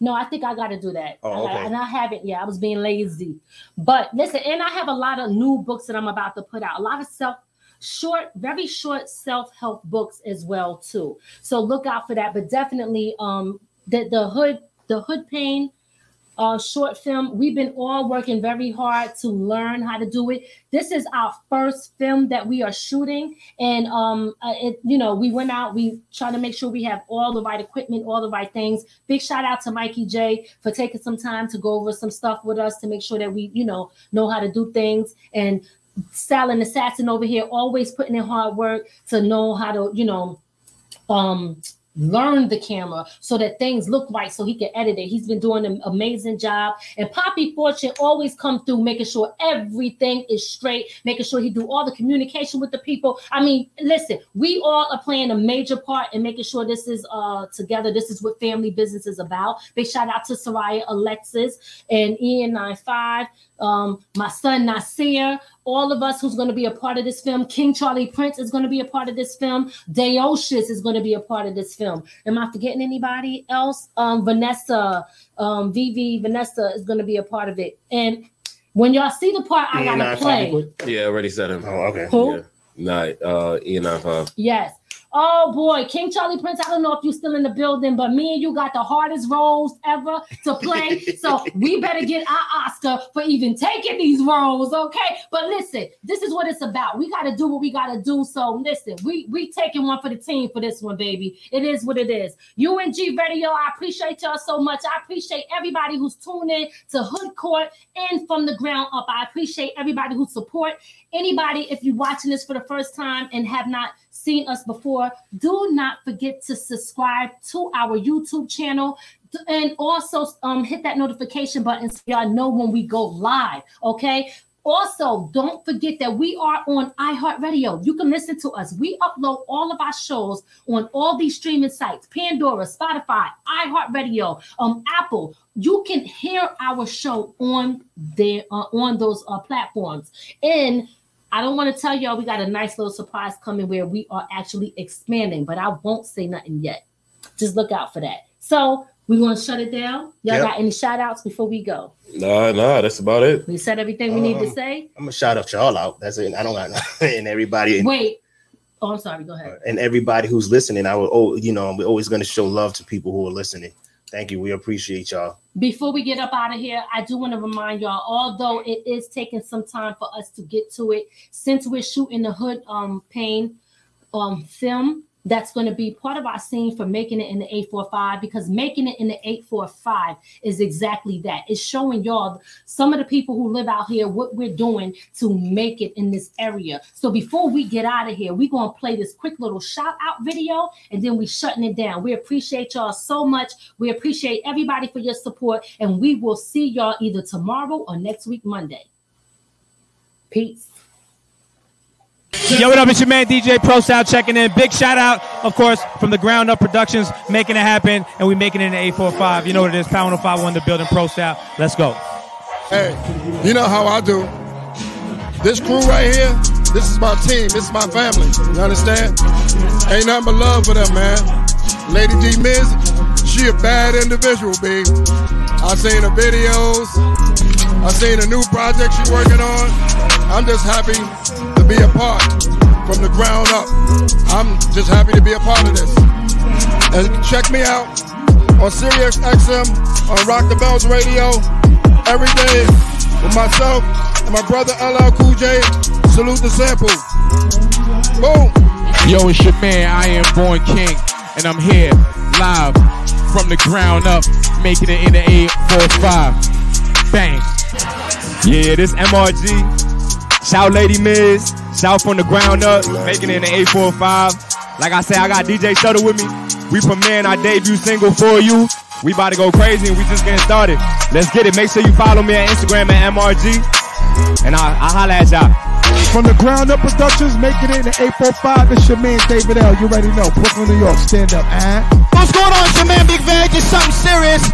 No, I think I got to do that. Oh, I okay. and I haven't. Yeah, I was being lazy. But listen, and I have a lot of new books that I'm about to put out. A lot of self short, very short self-help books as well too. So look out for that. But definitely, um, the the hood the hood pain uh, short film. We've been all working very hard to learn how to do it. This is our first film that we are shooting, and um, uh, it you know we went out, we try to make sure we have all the right equipment, all the right things. Big shout out to Mikey J for taking some time to go over some stuff with us to make sure that we you know know how to do things and. Stalin Assassin over here, always putting in hard work to know how to, you know, um learn the camera so that things look right so he can edit it. He's been doing an amazing job. And Poppy Fortune always come through making sure everything is straight, making sure he do all the communication with the people. I mean, listen, we all are playing a major part in making sure this is uh together. This is what family business is about. Big shout out to Soraya Alexis and Ian 95 um, my son Nasir, all of us who's going to be a part of this film. King Charlie Prince is going to be a part of this film. Deoshis is going to be a part of this film. Am I forgetting anybody else? Um, Vanessa, um, Vivi, Vanessa is going to be a part of it. And when y'all see the part I gotta play, quick? Yeah, already said him. Oh, okay. who? Yeah. Nah, uh, Ian 95. Yes. Oh boy, King Charlie Prince. I don't know if you're still in the building, but me and you got the hardest roles ever to play. so we better get our Oscar for even taking these roles, okay? But listen, this is what it's about. We got to do what we got to do. So listen, we we taking one for the team for this one, baby. It is what it is. UNG Radio, I appreciate y'all so much. I appreciate everybody who's tuning to Hood Court and from the ground up. I appreciate everybody who support anybody. If you're watching this for the first time and have not seen us before, do not forget to subscribe to our YouTube channel and also um, hit that notification button so y'all know when we go live. Okay. Also, don't forget that we are on iHeartRadio. You can listen to us. We upload all of our shows on all these streaming sites: Pandora, Spotify, iHeartRadio, um, Apple. You can hear our show on there uh, on those uh, platforms. And I don't want to tell y'all we got a nice little surprise coming where we are actually expanding, but I won't say nothing yet. Just look out for that. So we want to shut it down. Y'all Yep. got any shout outs before we go? Nah, nah, that's about it. We said everything we need to Um, say. I'm gonna shout out y'all out. That's it. I don't got nothing. and everybody and, Wait. Oh, I'm sorry. Go ahead. and everybody who's listening. I will. Oh, you know, we're always gonna show love to people who are listening. Thank you. We appreciate y'all. Before we get up out of here, I do want to remind y'all, although it is taking some time for us to get to it, since we're shooting the hood um pain um film, that's going to be part of our scene for making it in the 845 because making it in the 845 is exactly that. It's showing y'all some of the people who live out here what we're doing to make it in this area. So before we get out of here, we're going to play this quick little shout out video and then we're shutting it down. We appreciate y'all so much. We appreciate everybody for your support and we will see y'all either tomorrow or next week Monday. Peace. Yo, what up? It's your man DJ Pro Style checking in. Big shout out, of course, from the Ground Up Productions, making it happen, and we making it in the 845. You know what it is, Pound 501 the building Pro Style. Let's go. Hey, you know how I do. This crew right here, this is my team, this is my family. You understand? Ain't nothing but love for them, man. Lady D Miz, she a bad individual, B. I seen her videos. I seen a new project she working on. I'm just happy to be a part from the ground up. I'm just happy to be a part of this. And check me out on Sirius XM on Rock the Bells Radio every day with myself and my brother LL Cool J. Salute the sample. Boom. Yo, it's your man, I am Born King, and I'm here live from the ground up, making it in the 845. Bang. Yeah, this MRG. Shout Lady Miz. Shout from the ground up, making it in the 845. Like I said, I got DJ Shuttle with me. We premiering our debut single for you. We about to go crazy and we just getting started. Let's get it. Make sure you follow me on Instagram at MRG. And I, I holla at y'all. From the ground up productions, making it in the 845. It's your man David L. You already know. Brooklyn, New York. Stand up, eh? What's going on? It's your man Big Veg. It's something serious.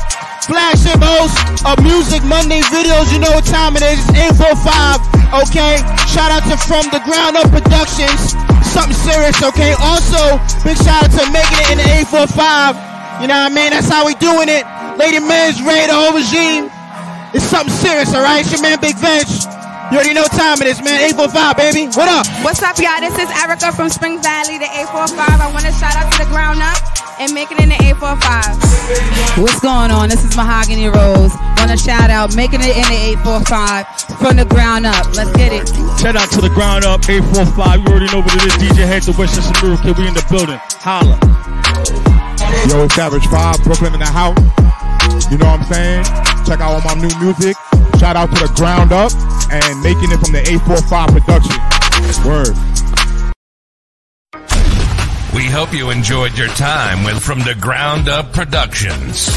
Flagship host of Music Monday videos. You know what time it is. It's 845. Okay. Shout out to From the Ground Up Productions. Something serious. Okay. Also, big shout out to making it in the 845. You know what I mean? That's how we doing it. Lady Miz, Ray, the whole regime. It's something serious, all right? It's your man Big Veg. You already know what time it is, man. 845, baby. What up? What's up, y'all? This is Erica from Spring Valley, the 845. I want to shout out to the ground up and make it in the 845. What's going on? This is Mahogany Rose. Want to shout out making it in the 845 from the ground up. Let's get it. Shout out to the ground up, 845. You already know what it is. DJ Head to Westchester Miracle Kid. We in the building. Holla. Yo, it's Savage 5, Brooklyn in the house. You know what I'm saying? Check out all my new music. Shout out to the ground up and making it from the 845 production. Word. We hope you enjoyed your time with From the Ground Up Productions.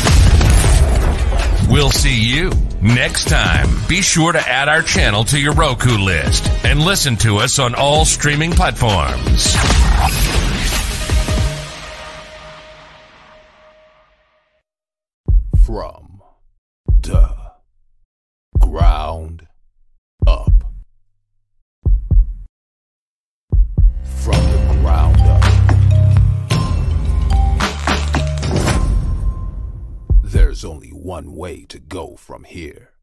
We'll see you next time. Be sure to add our channel to your Roku list and listen to us on all streaming platforms. From the ground up. From the ground up. There's only one way to go from here.